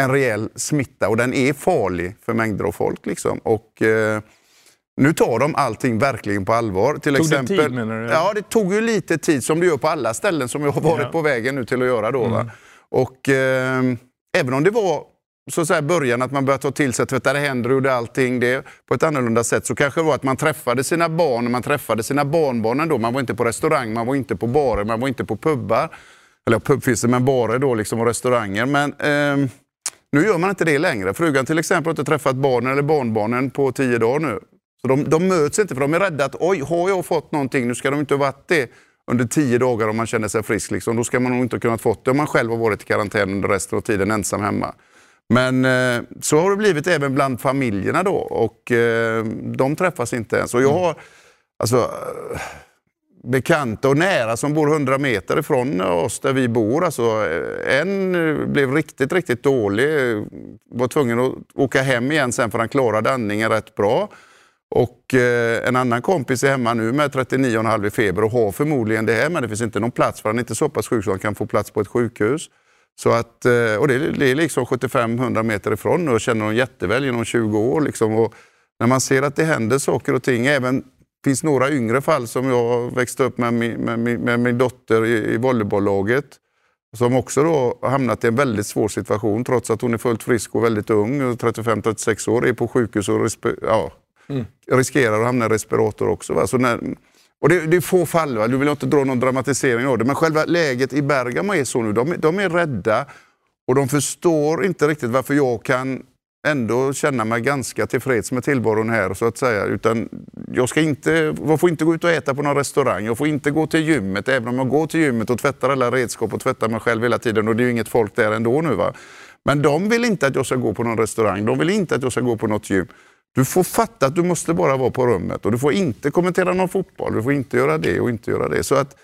en rejäl smitta och den är farlig för mängder av folk. Liksom. Och, eh, nu tar de allting verkligen på allvar. Till Tog det exempel, tid, menar du? Ja, det tog ju lite tid som det gör på alla ställen som jag har varit Ja. på vägen nu till att göra. Då? Mm. Och, eh, även om det var så att säga, början att man började ta till sig, tvättade händer och gjorde allting det på ett annorlunda sätt så kanske det var att man träffade sina barn och man träffade sina barnbarn ändå. Man var inte på restaurang, man var inte på barer, man var inte på pubbar. Eller pub finns det, men barer då liksom och restauranger. Men ehm, nu gör man inte det längre. Frugan till exempel har inte träffat barnen eller barnbarnen på tio dagar nu. Så de, de möts inte för de är rädda att oj, har jag fått någonting? Nu ska de inte ha varit det under tio dagar om man känner sig frisk. Liksom. Då ska man nog inte ha kunnat fått det om man själv har varit i karantän under resten av tiden ensam hemma. Men eh, så har det blivit även bland familjerna då och eh, de träffas inte ens. Och jag har alltså, eh, bekanta och nära som bor 100 meter ifrån oss där vi bor. Alltså, en eh, blev riktigt, riktigt dålig. Var tvungen att åka hem igen sen för han klarade andningen rätt bra. Och eh, en annan kompis är hemma nu med 39,5 i feber och har förmodligen det här men det finns inte någon plats för han är inte så pass sjuk så han kan få plats på ett sjukhus. Så att, eh, och det, är- det är liksom 75-100 meter ifrån och känner honom jätteväl genom 20 år. Liksom. Och när man ser att det händer saker och ting, även finns några yngre fall som jag växte upp med min, med, med min dotter i, i volleybolllaget. Som också då har hamnat i en väldigt svår situation trots att hon är fullt frisk och väldigt ung, 35-36 år, är på sjukhus och ja, riskerar att hamna i respirator också. Va? Så när, och det, det är få fall, va? du vill inte dra någon dramatisering av det, men själva läget i Bergamo är så nu. De, de är rädda och de förstår inte riktigt varför jag kan ändå känna mig ganska tillfreds med tillvaron här så att säga. Utan jag, ska inte, jag får inte gå ut och äta på någon restaurang, jag får inte gå till gymmet, även om jag går till gymmet och tvättar alla redskap och tvättar mig själv hela tiden och det är ju inget folk där ändå nu. Va? Men de vill inte att jag ska gå på någon restaurang, de vill inte att jag ska gå på något gym. Du får fatta att du måste bara vara på rummet och du får inte kommentera någon fotboll, du får inte göra det och inte göra det. Så att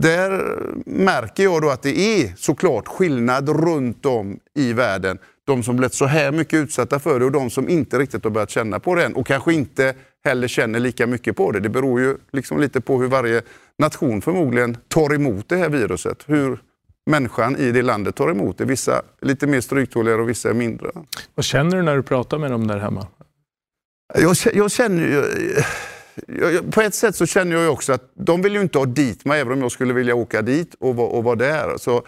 där märker jag då att det är såklart skillnad runt om i världen. De som blivit så här mycket utsatta för det och de som inte riktigt har börjat känna på det än och kanske inte heller känner lika mycket på det. Det beror ju liksom lite på hur varje nation förmodligen tar emot det här viruset. Hur människan i det landet tar emot det. Vissa lite mer stryktåliga och vissa är mindre. Vad känner du när du pratar med dem där hemma? Jag, jag känner ju... på ett sätt så känner jag också att de vill ju inte ha dit mig, även om jag skulle vilja åka dit och vara, och vara där. Så,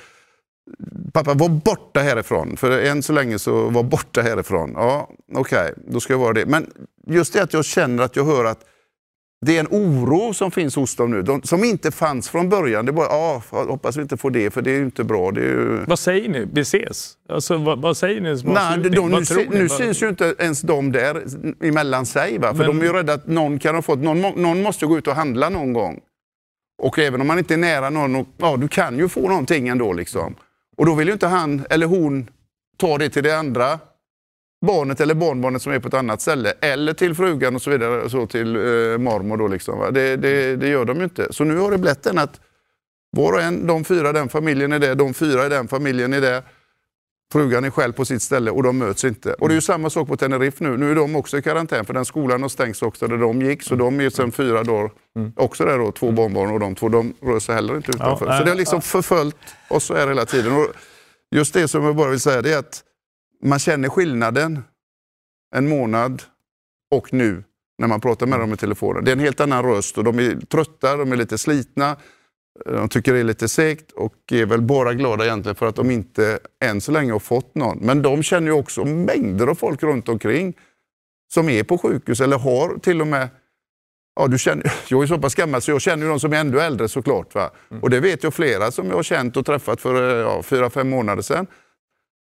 pappa, var borta härifrån. För än så länge så var borta härifrån. Ja, okej, okay, då ska jag vara det. Men just det att jag känner att jag hör att det är en oro som finns hos dem nu, de, som inte fanns från början. Det bara, ja, hoppas vi inte får det, för det är ju inte bra. Ju... Vad säger ni? Vi ses? Alltså, vad, vad säger ni som Nej, de, nu, se, nu syns ju inte ens de där emellan sig. Va? För Men... de är ju rädda att någon kan ha fått... Någon, någon måste gå ut och handla någon gång. Och även om man inte är nära någon, och, ja, du kan ju få någonting ändå. Liksom. Och då vill ju inte han eller hon ta det till det andra barnet eller barnbarnet som är på ett annat ställe. Eller till frugan och så vidare, så till eh, mormor. Då liksom, det, det, det, gör de ju inte. Så nu har det blivit den att var och en, de fyra den familjen är det, de fyra i den familjen är det. Frugan är själv på sitt ställe och de möts inte. Och det är ju samma sak på Teneriffa nu. Nu är de också i karantän för den skolan har stängts också där de gick. Så de är sedan fyra dagar också där då, två barnbarn och de två, de rör sig heller inte utanför. Ja, så det har liksom förföljt oss här hela tiden. Och just det som jag bara vill säga det är att man känner skillnaden en månad och nu när man pratar med dem i telefonen. Det är en helt annan röst och de är trötta, de är lite slitna. De tycker det är lite segt och är väl bara glada egentligen för att de inte än så länge har fått någon. Men de känner ju också mängder av folk runt omkring som är på sjukhus eller har till och med Ja, du känner, jag är så pass gammal så jag känner ju de som är ännu äldre såklart. Va? Mm. Och det vet jag flera som jag har känt och träffat för ja, fyra, fem månader sedan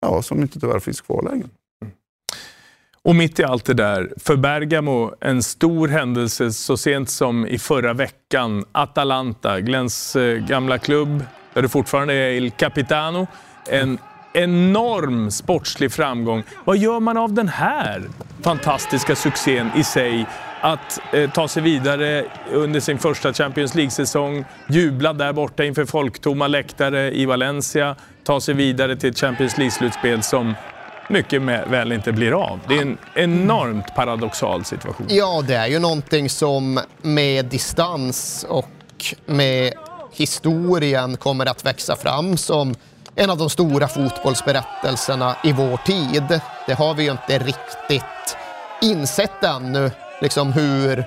ja, som inte tyvärr finns kvar längre. Och mitt i allt det där, för Bergamo en stor händelse så sent som i förra veckan. Atalanta, Glens eh, gamla klubb, där du fortfarande är Il Capitano. En enorm sportslig framgång. Vad gör man av den här fantastiska succén i sig? Att eh, ta sig vidare under sin första Champions League-säsong, jubla där borta inför folktomma läktare i Valencia, ta sig vidare till ett Champions League-slutspel som mycket väl inte blir av. Det är en enormt paradoxal situation. Ja, det är ju någonting som med distans och med historien kommer att växa fram som en av de stora fotbollsberättelserna i vår tid. Det har vi ju inte riktigt insett ännu, liksom hur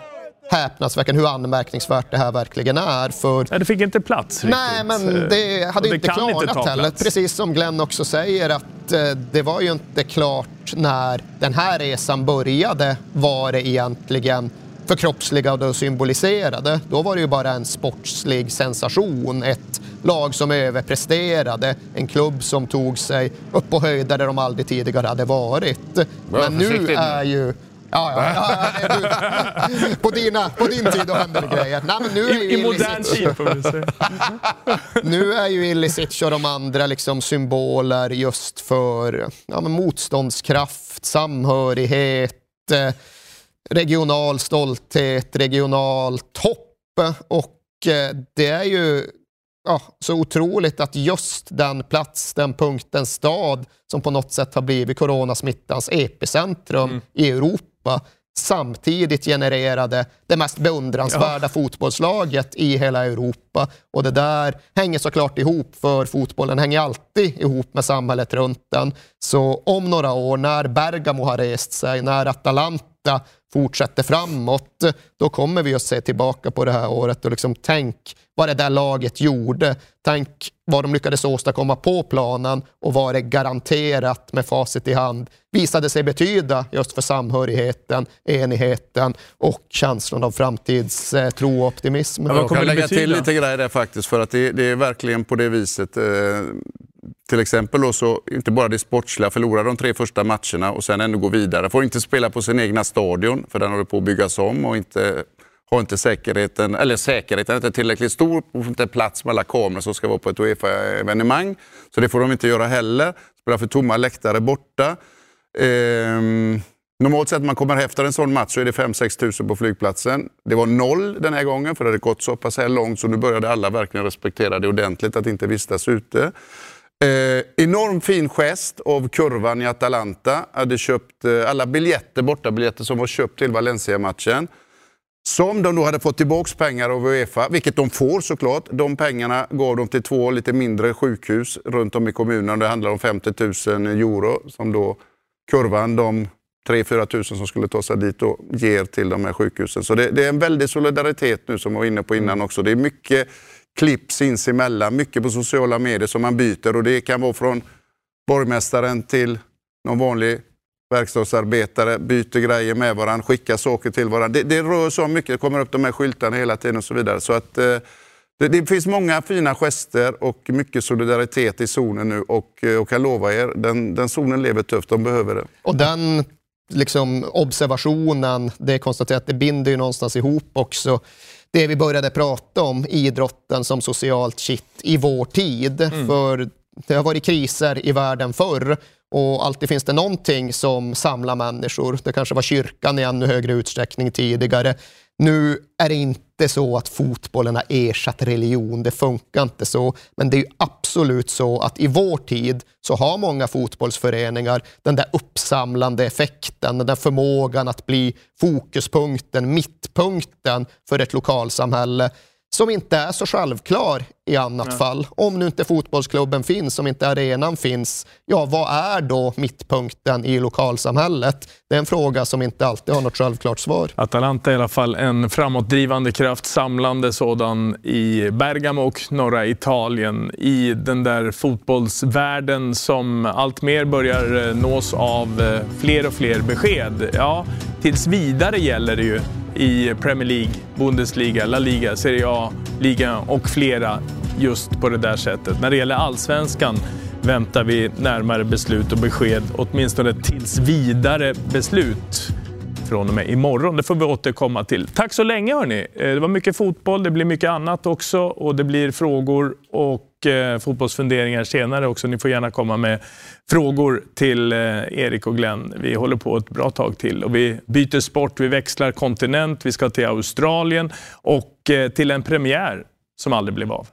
häpnadsväckande hur anmärkningsvärt det här verkligen är. För... Det fick inte plats riktigt. Nej, men det hade det inte klarat inte heller. Precis som Glenn också säger att eh, det var ju inte klart när den här resan började vad det egentligen förkroppsligade och symboliserade. Då var det ju bara en sportslig sensation. Ett lag som överpresterade, en klubb som tog sig upp på höjder där de aldrig tidigare hade varit. Men nu är ju Ja, ja, ja, du, på, dina, på din tid då hände det grejer. Nej, men nu är I, i modern tid får vi säga. nu är ju Ilicic och de andra liksom symboler just för ja, men motståndskraft, samhörighet, eh, regional stolthet, regional topp. Och eh, det är ju ja, så otroligt att just den plats, den punkt, den stad som på något sätt har blivit coronasmittans epicentrum mm. i Europa Europa samtidigt genererade det mest beundransvärda ja. fotbollslaget i hela Europa. Och det där hänger såklart ihop, för fotbollen hänger alltid ihop med samhället runt den. Så om några år, när Bergamo har rest sig, när Atalanta fortsätter framåt, då kommer vi att se tillbaka på det här året och liksom tänk vad det där laget gjorde. Tänk vad de lyckades åstadkomma på planen och vad det garanterat med facit i hand visade sig betyda just för samhörigheten, enigheten och känslan av framtidstro och optimism. Jag kan lägga till lite grejer där faktiskt, för att det, det är verkligen på det viset. Eh, till exempel då så, inte bara det sportsliga, förlorar de tre första matcherna och sen ändå gå vidare. Får inte spela på sin egna stadion, för den håller på att byggas om och inte har inte säkerheten, eller säkerheten är inte tillräckligt stor, och får inte plats med alla kameror som ska vara på ett Uefa-evenemang. Så det får de inte göra heller. Spelar för tomma läktare borta. Ehm, normalt sett när man kommer efter en sån match så är det 5-6 tusen på flygplatsen. Det var noll den här gången för det hade gått så pass här långt så nu började alla verkligen respektera det ordentligt att inte vistas ute. Eh, enorm fin gest av kurvan i Atalanta. Hade köpt eh, alla biljetter, bortabiljetter som var köpt till Valencia-matchen. Som de då hade fått tillbaka pengar av Uefa, vilket de får såklart. De pengarna gav de till två lite mindre sjukhus runt om i kommunen. Det handlar om 50 000 euro som då kurvan de 3-4 tusen som skulle ta sig dit och ger till de här sjukhusen. Så det, det är en väldig solidaritet nu som jag var inne på innan också. Det är mycket klipp sinsemellan, mycket på sociala medier som man byter och det kan vara från borgmästaren till någon vanlig verkstadsarbetare, byter grejer med varandra, skickar saker till varandra. Det, det rör sig om mycket, det kommer upp de här skyltarna hela tiden och så vidare. Så att, eh, det, det, finns många fina gester och mycket solidaritet i zonen nu och jag eh, kan lova er, den, den zonen lever tufft, de behöver det. Och den liksom, observationen, det är konstaterat, det binder ju någonstans ihop också det vi började prata om, idrotten som socialt kitt i vår tid. Mm. För det har varit kriser i världen förr och alltid finns det någonting som samlar människor. Det kanske var kyrkan i ännu högre utsträckning tidigare. Nu är det inte så att fotbollen har ersatt religion, det funkar inte så. Men det är absolut så att i vår tid så har många fotbollsföreningar den där uppsamlande effekten, den där förmågan att bli fokuspunkten, mittpunkten för ett lokalsamhälle som inte är så självklar i annat Nej. fall. Om nu inte fotbollsklubben finns, om inte arenan finns, ja vad är då mittpunkten i lokalsamhället? Det är en fråga som inte alltid har något självklart svar. Atalanta är i alla fall en framåtdrivande kraft, samlande sådan i Bergamo och norra Italien. I den där fotbollsvärlden som allt mer börjar eh, nås av eh, fler och fler besked. Ja, tills vidare gäller det ju i Premier League, Bundesliga, La Liga, Serie A, liga och flera just på det där sättet. När det gäller allsvenskan väntar vi närmare beslut och besked, åtminstone tills vidare beslut från och med imorgon. Det får vi återkomma till. Tack så länge hörni. Eh, det var mycket fotboll, det blir mycket annat också och det blir frågor och eh, fotbollsfunderingar senare också. Ni får gärna komma med frågor till eh, Erik och Glenn. Vi håller på ett bra tag till och vi byter sport, vi växlar kontinent, vi ska till Australien och eh, till en premiär som aldrig blev av.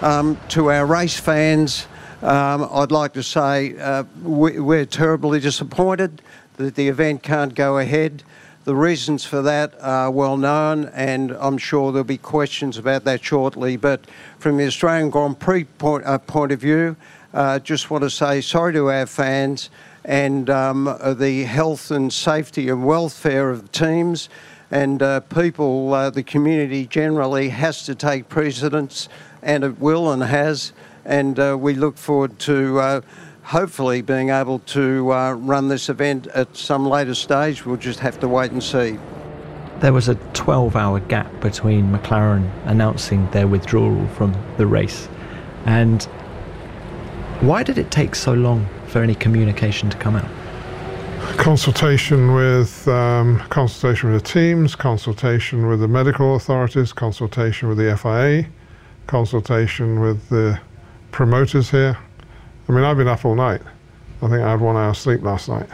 Um, to our race fans Um, I'd like to say uh, we, we're terribly disappointed that the event can't go ahead. The reasons for that are well known, and I'm sure there'll be questions about that shortly. But from the Australian Grand Prix point, uh, point of view, uh, just want to say sorry to our fans and um, the health and safety and welfare of the teams and uh, people, uh, the community generally has to take precedence, and it will and has and uh, we look forward to uh, hopefully being able to uh, run this event at some later stage. We'll just have to wait and see. There was a 12 hour gap between McLaren announcing their withdrawal from the race. And why did it take so long for any communication to come out? Consultation with um, consultation with the teams, consultation with the medical authorities, consultation with the FIA, consultation with the promoters here. I mean, I've been up all night. I think I had one hour sleep last night,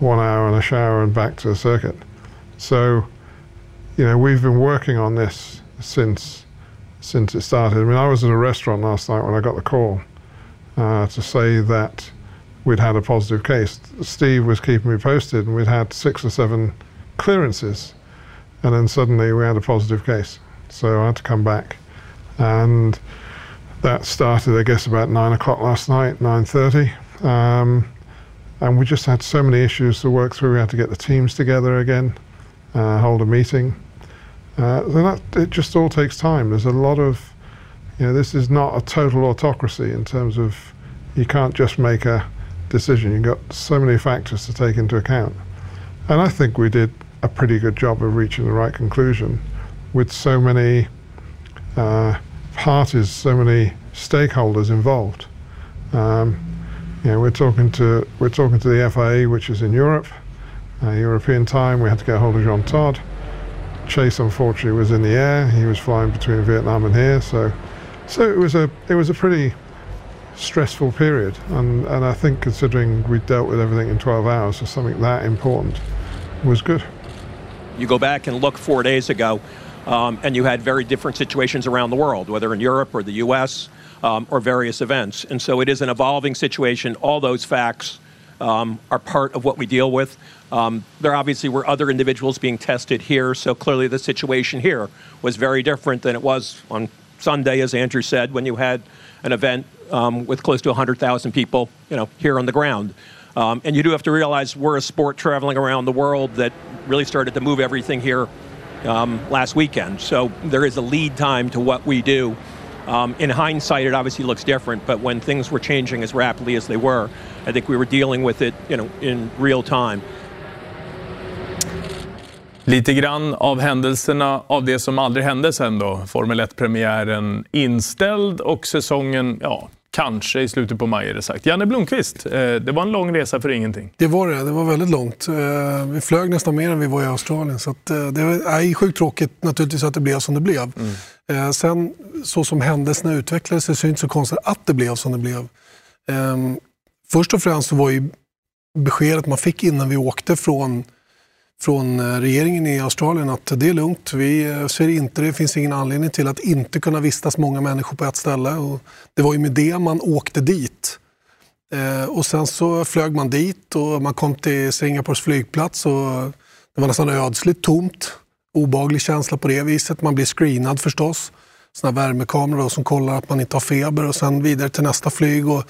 one hour and a shower and back to the circuit. So, you know, we've been working on this since since it started. I mean, I was at a restaurant last night when I got the call uh, to say that we'd had a positive case. Steve was keeping me posted, and we'd had six or seven clearances, and then suddenly we had a positive case. So I had to come back, and that started, I guess, about nine o'clock last night, nine thirty, um, and we just had so many issues to work through. We had to get the teams together again, uh, hold a meeting. Uh, that it just all takes time. There's a lot of, you know, this is not a total autocracy in terms of you can't just make a decision. You've got so many factors to take into account, and I think we did a pretty good job of reaching the right conclusion with so many. Uh, parties, so many stakeholders involved. Um, you know, we're talking to we're talking to the FIA, which is in Europe, uh, European time. We had to get hold of Jean Todd. Chase, unfortunately, was in the air. He was flying between Vietnam and here, so so it was a it was a pretty stressful period. And and I think considering we dealt with everything in 12 hours for something that important was good. You go back and look four days ago um, and you had very different situations around the world, whether in Europe or the U.S. Um, or various events. And so it is an evolving situation. All those facts um, are part of what we deal with. Um, there obviously were other individuals being tested here, so clearly the situation here was very different than it was on Sunday, as Andrew said, when you had an event um, with close to 100,000 people, you know, here on the ground. Um, and you do have to realize we're a sport traveling around the world that really started to move everything here um, last weekend. So there is a lead time to what we do. Um, in hindsight, it obviously looks different, but when things were changing as rapidly as they were, I think we were dealing with it, you know, in real time. Lite grann av händelserna av det som aldrig hände sen då. Formel 1-premiären inställd och säsongen, ja, kanske i slutet på maj är det sagt. Janne Blomqvist, eh, det var en lång resa för ingenting. Det var det, det var väldigt långt. Eh, vi flög nästan mer än vi var i Australien. Så eh, det är sjukt tråkigt naturligtvis att det blev som det blev. Mm. Sen så som händelserna utvecklades så är det inte så konstigt att det blev som det blev. Ehm, först och främst så var ju beskedet man fick innan vi åkte från från eh, regeringen i Australien att det är lugnt. Vi eh, ser inte det finns ingen anledning till att inte kunna vistas många människor på ett ställe. Och det var ju med det man åkte dit. Eh, och sen så flög man dit och man kom till Singapores flygplats och det var nästan ödsligt tomt. Obaglig känsla på det viset. Man blir screenad förstås. Såna värmekameror som kollar att man inte har feber och sen vidare till nästa flyg. Och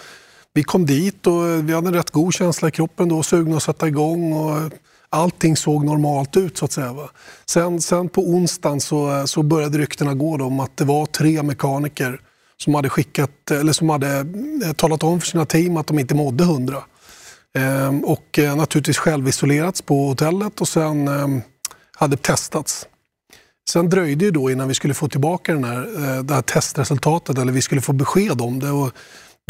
vi kom dit och vi hade en rätt god känsla i kroppen då, sugna att sätta igång. Och allting såg normalt ut så att säga. Va? Sen, sen på onsdagen så, så började ryktena gå om att det var tre mekaniker som hade, skickat, eller som hade eh, talat om för sina team att de inte mådde hundra. Ehm, och eh, naturligtvis självisolerats på hotellet och sen ehm, hade testats. Sen dröjde det då innan vi skulle få tillbaka den här, eh, det här testresultatet eller vi skulle få besked om det. Och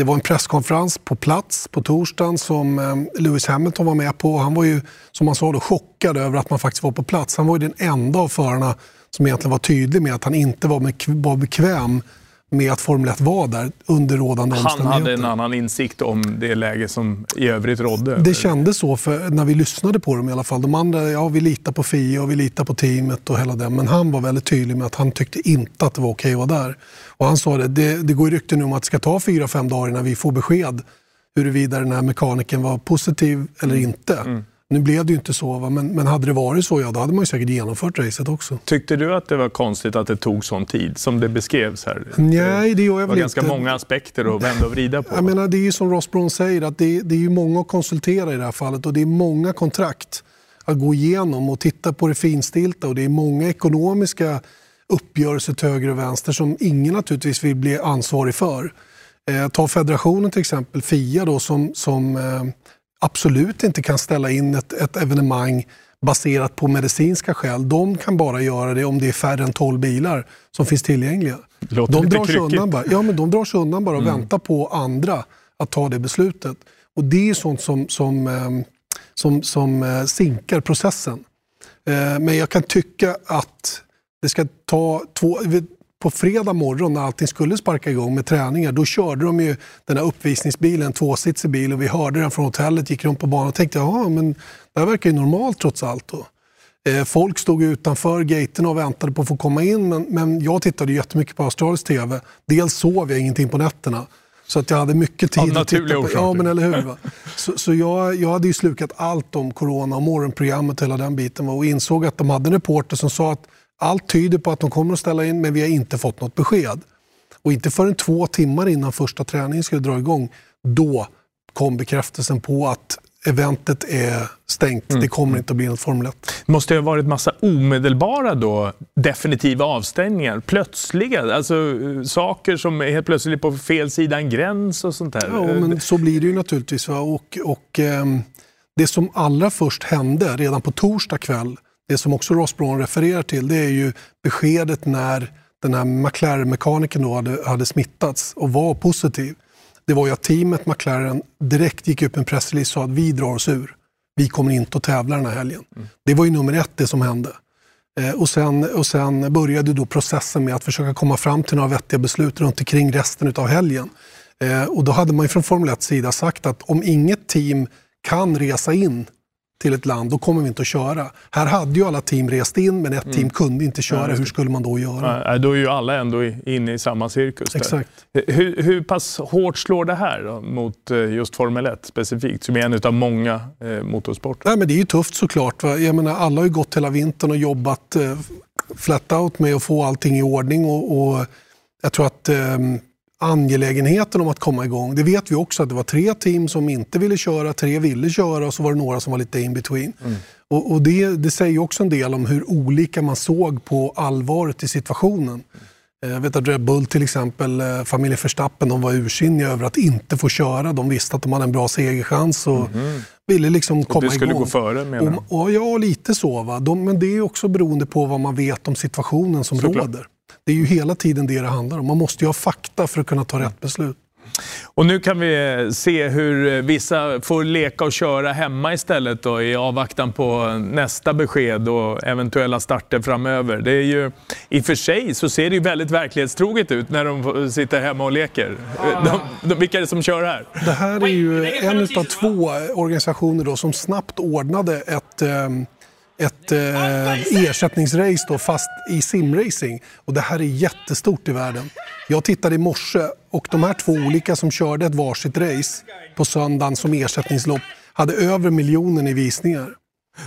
det var en presskonferens på plats på torsdagen som eh, Lewis Hamilton var med på. Han var ju, som man sa, då, chockad över att man faktiskt var på plats. Han var ju den enda av förarna som egentligen var tydlig med att han inte var, bekväm med att Formel 1 var där under rådande omständigheter. Han hade en annan insikt om det läge som i övrigt rådde? Det kändes så för när vi lyssnade på dem i alla fall. De andra, ja vi litar på FIA och vi litar på teamet och hela det. Men han var väldigt tydlig med att han tyckte inte att det var okej att vara där. Och han sa det, det, det går rykten om att det ska ta fyra, fem dagar innan vi får besked huruvida den här mekanikern var positiv eller mm. inte. Mm. Nu blev det ju inte så, va? Men, men hade det varit så, ja, då hade man ju säkert genomfört racet också. Tyckte du att det var konstigt att det tog sån tid, som det beskrevs här? Nej, det gör jag väl inte. Det var ganska många aspekter att vända och vrida på. Jag menar, det är ju som Ross Brown säger, att det, det är ju många att konsultera i det här fallet och det är många kontrakt att gå igenom och titta på det finstilta och det är många ekonomiska uppgörelser till höger och vänster som ingen naturligtvis vill bli ansvarig för. Eh, ta federationen till exempel, FIA då, som, som eh, absolut inte kan ställa in ett, ett evenemang baserat på medicinska skäl. De kan bara göra det om det är färre än 12 bilar som finns tillgängliga. Låter de, drar sig undan bara, ja, men de drar sig undan bara och mm. väntar på andra att ta det beslutet. Och Det är sånt som, som, ehm, som, som eh, sinkar processen. Eh, men jag kan tycka att det ska ta två på fredag morgon när allting skulle sparka igång med träningar, då körde de ju den här uppvisningsbilen, en tvåsitsig bil och vi hörde den från hotellet, gick runt på banan och tänkte ja men det här verkar ju normalt trots allt. Då. Eh, folk stod utanför gaterna och väntade på att få komma in men, men jag tittade jättemycket på australisk TV. Dels sov jag ingenting på nätterna så att jag hade mycket tid att titta på. Ja, men eller hur. Va? Så, så jag, jag hade ju slukat allt om corona och morgonprogrammet och hela den biten va? och insåg att de hade en reporter som sa att allt tyder på att de kommer att ställa in men vi har inte fått något besked. Och inte förrän två timmar innan första träningen skulle dra igång, då kom bekräftelsen på att eventet är stängt. Mm. Det kommer inte att bli något Formel 1. Det måste ha varit massa omedelbara då, definitiva avstängningar. Plötsliga, alltså saker som är helt plötsligt på fel sida en gräns och sånt där. Ja, men så blir det ju naturligtvis. Va? Och, och eh, det som allra först hände redan på torsdag kväll det som också Ross Braun refererar till det är ju beskedet när den här McLaren-mekanikern hade, hade smittats och var positiv. Det var ju att teamet McLaren direkt gick upp en pressrelease och sa att vi drar oss ur. Vi kommer inte att tävla den här helgen. Mm. Det var ju nummer ett det som hände. Eh, och, sen, och sen började då processen med att försöka komma fram till några vettiga beslut runt omkring resten av helgen. Eh, och då hade man från Formel 1 sida sagt att om inget team kan resa in till ett land, då kommer vi inte att köra. Här hade ju alla team rest in, men ett mm. team kunde inte köra. Hur skulle man då göra? Ja, då är ju alla ändå inne i samma cirkus. Exakt. Hur, hur pass hårt slår det här då, mot eh, just Formel 1 specifikt, som är en av många eh, motorsporter? Nej, men det är ju tufft såklart. Va? Jag menar, alla har ju gått hela vintern och jobbat eh, flat out med att få allting i ordning. och, och jag tror att eh, angelägenheten om att komma igång. Det vet vi också att det var tre team som inte ville köra, tre ville köra och så var det några som var lite in between. Mm. Och, och det, det, säger också en del om hur olika man såg på allvaret i situationen. Eh, jag vet att Red Bull till exempel, eh, familjen Verstappen, de var ursinniga över att inte få köra. De visste att de hade en bra segerchans och mm. ville liksom komma igång. Det skulle igång. gå före menar du? Ja, lite så. Va? De, men det är också beroende på vad man vet om situationen som Såklart. råder. Det är ju hela tiden det det handlar om. Man måste ju ha fakta för att kunna ta rätt beslut. Och nu kan vi se hur vissa får leka och köra hemma istället då, i avvaktan på nästa besked och eventuella starter framöver. Det är ju, I och för sig så ser det ju väldigt verklighetstroget ut när de sitter hemma och leker. De, de, vilka är det som kör här? Det här är ju en av två organisationer då som snabbt ordnade ett um ett eh, ersättningsrace då, fast i simracing. Och det här är jättestort i världen. Jag tittade i morse och de här två olika som körde ett varsitt race på söndagen som ersättningslopp hade över miljonen i visningar.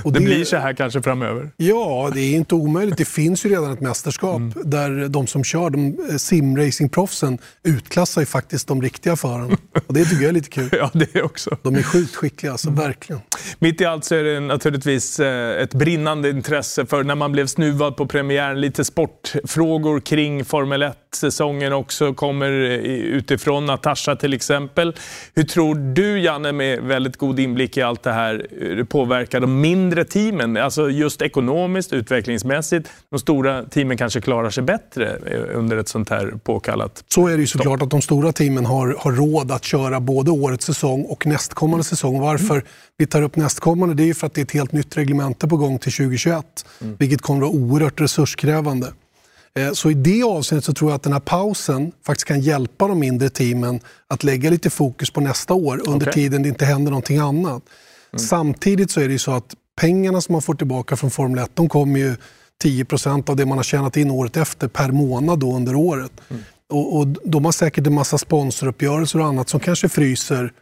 Och det, det, blir så här kanske framöver? Ja, det är inte omöjligt. Det finns ju redan ett mästerskap mm. där de som kör, de eh, simracingproffsen, utklassar ju faktiskt de riktiga förarna. Och det tycker jag är lite kul. ja, det är också. De är sjukt skickliga, alltså, mm. verkligen. Mitt i allt så är det naturligtvis eh, ett brinnande intresse för när man blev snuvad på premiären, lite sportfrågor kring Formel 1-säsongen också kommer utifrån. Natasha till exempel. Hur tror du, Janne, med väldigt god inblick i allt det här, det påverkar de mindre teamen, alltså just ekonomiskt, utvecklingsmässigt, de stora teamen kanske klarar sig bättre eh, under ett sånt här påkallat Så är det ju såklart att de stora teamen har, har råd att köra både årets säsong och nästkommande säsong. Varför mm. vi tar upp nästkommande det är för att det är ett helt nytt reglemente på gång till 2021, mm. vilket kommer att vara oerhört resurskrävande. Eh, så i det avseendet så tror jag att den här pausen faktiskt kan hjälpa de mindre teamen att lägga lite fokus på nästa år under okay. tiden det inte händer någonting annat. Mm. Samtidigt så är det ju så att pengarna som man får tillbaka från Formel 1, de kommer ju 10% av det man har tjänat in året efter per månad då under året. Mm. Och, och de har säkert en massa sponsoruppgörelser och annat som kanske fryser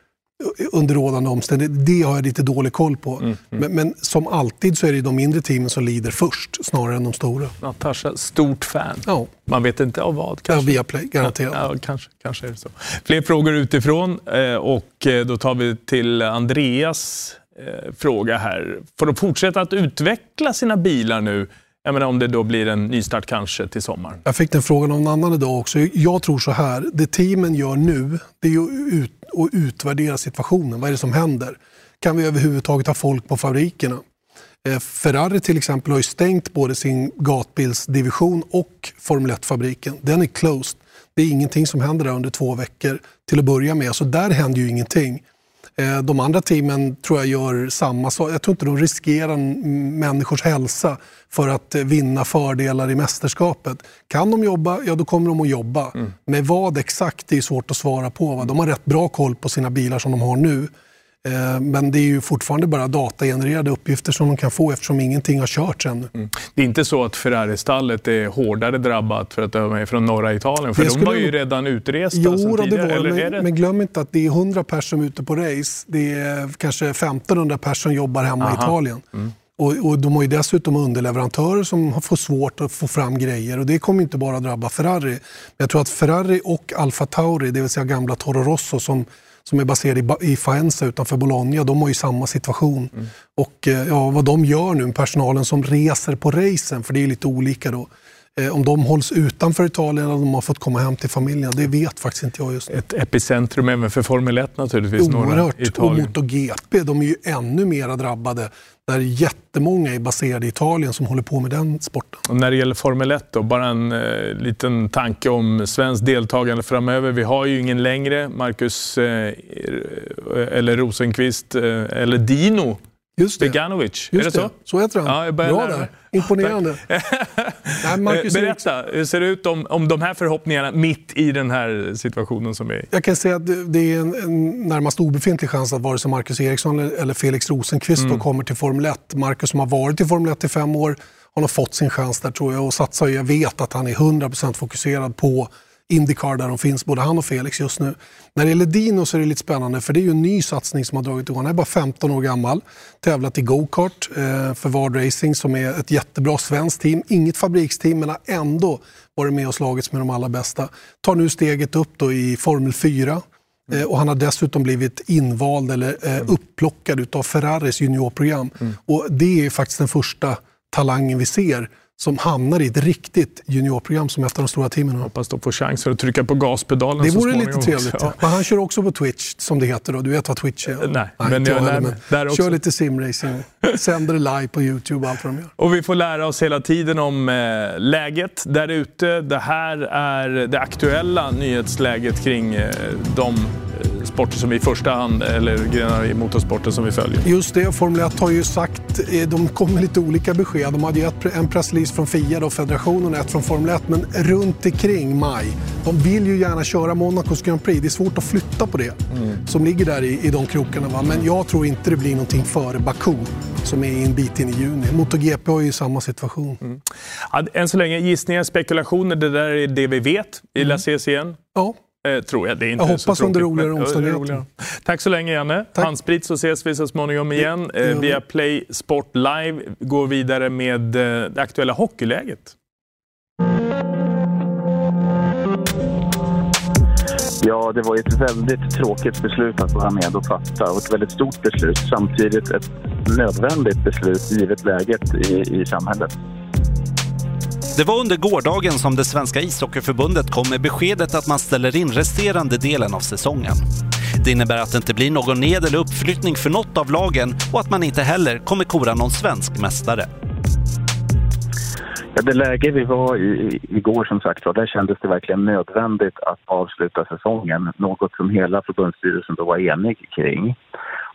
under rådande omständigheter. Det har jag lite dålig koll på. Mm, mm. Men, men, som alltid så är det de mindre teamen som lider först snarare än de stora. Natasha, stort fan. Ja. Man vet inte av vad kanske? Ja, Viaplay, garanterat. Ja, kanske, kanske är det så. Fler frågor utifrån eh, och eh, då tar vi till Andreas eh, fråga här. Får de fortsätta att utveckla sina bilar nu? Jag menar om det då blir en nystart kanske till sommaren. Jag fick den frågan av en annan idag också. Jag tror så här, det teamen gör nu det är att, ut, att utvärdera situationen. Vad är det som händer? Kan vi överhuvudtaget ha folk på fabrikerna? Eh, Ferrari till exempel har ju stängt både sin gatbilsdivision och Formel 1-fabriken. Den är closed. Det är ingenting som händer där under två veckor till att börja med. Så där händer ju ingenting. Eh, de andra teamen tror jag gör samma sak. Jag tror inte de riskerar människors hälsa för att eh, vinna fördelar i mästerskapet. Kan de jobba, ja då kommer de att jobba. Mm. Men vad exakt, det är svårt att svara på. De har rätt bra koll på sina bilar som de har nu. Eh, men det är ju fortfarande bara datagenererade uppgifter som de kan få eftersom ingenting har körts ännu. Mm. Det är inte så att Ferrari-stallet är hårdare drabbat för att de är från norra Italien? För de var ju redan utresta jo, sedan tidigare. Det var, eller men, det... men glöm inte att det är 100 personer ute på race. Det är kanske 1500 personer som jobbar hemma Aha. i Italien. Mm. Och, och, de har ju dessutom underleverantörer som får svårt att få fram grejer och det kommer inte bara drabba Ferrari. Men jag tror att Ferrari och Alfa Tauri, det vill säga gamla Toro Rosso som som är baserad i, Faenza utanför Bologna, de har ju samma situation. Mm. Och eh, ja, vad de gör nu, personalen som reser på racen, för det är lite olika då. Eh, om de hålls utanför Italien eller om de har fått komma hem till familjen, det vet faktiskt inte jag just nu. Ett epicentrum även för Formel 1 naturligtvis. Oerhört. Och MotoGP, de är ju ännu mer drabbade. Där jättemånga är baserade i Italien som håller på med den sporten. Och när det gäller Formel 1 då, bara en eh, liten tanke om svenskt deltagande framöver. Vi har ju ingen längre, Marcus eh, eller Rosenqvist eh, eller Dino Just det. Beganovic, Just är det, så? Så heter han. Ja, Bra där. Imponerande. Nej, Marcus Berätta, hur ser det ut om, om de här förhoppningarna mitt i den här situationen som är? Jag kan säga att det är en, en närmast obefintlig chans att vare sig Marcus Eriksson eller Felix Rosenqvist mm. kommer till Formel 1. Marcus som har varit i Formel 1 i fem år, har nog fått sin chans där tror jag och satsar. Jag vet att han är 100% fokuserad på Indycar där de finns, både han och Felix just nu. När det gäller Dino så är det lite spännande för det är ju en ny satsning som har dragit igång. Han är bara 15 år gammal, tävlat i go-kart eh, för Vard Racing som är ett jättebra svenskt team. Inget fabriksteam men har ändå varit med och slagits med de allra bästa. Tar nu steget upp då i Formel 4 Mm. Och han har dessutom blivit invald eller eh, upplockad av Ferraris juniorprogram. Mm. Och det är faktiskt den första talangen vi ser som hamnar i ett riktigt juniorprogram som efter de stora teamen. Hoppas de får chans att trycka på gaspedalen Det vore lite trevligt. Ja. Men han kör också på Twitch, som det heter. Då. Du vet vad Twitch är? Nej, nej men, jag, nej, men där också. Kör lite simracing, sänder live på YouTube allt vad de gör. Och vi får lära oss hela tiden om eh, läget där ute. Det här är det aktuella nyhetsläget kring eh, de sporter som vi i första hand, eller grenar i motorsporten som vi följer. Just det, Formel 1 har ju sagt, eh, de kom med lite olika besked. De hade ju en pressrelease från FIA, då, federationen, och ett från Formel 1, men runt omkring maj. De vill ju gärna köra Monacos Grand Prix, det är svårt att flytta på det mm. som ligger där i, i de krokarna. Va? Men jag tror inte det blir någonting före Baku som är en bit in i juni. MotoGP har ju samma situation. Mm. Än så länge gissningar, spekulationer, det där är det vi vet i mm. La CCN. Ja. Eh, tror jag. Det är inte jag hoppas så under roligare omständigheter. Tack så länge Janne. Tack. Handsprit så ses vi så småningom igen. Eh, via Play Sport Live går vidare med eh, det aktuella hockeyläget. Ja, det var ett väldigt tråkigt beslut att vara med och fatta och ett väldigt stort beslut. Samtidigt ett nödvändigt beslut givet läget i, i samhället. Det var under gårdagen som det svenska ishockeyförbundet kom med beskedet att man ställer in resterande delen av säsongen. Det innebär att det inte blir någon ned eller uppflyttning för något av lagen och att man inte heller kommer kora någon svensk mästare. Ja, det läge vi var i igår som sagt var, där kändes det verkligen nödvändigt att avsluta säsongen. Något som hela förbundsstyrelsen då var enig kring.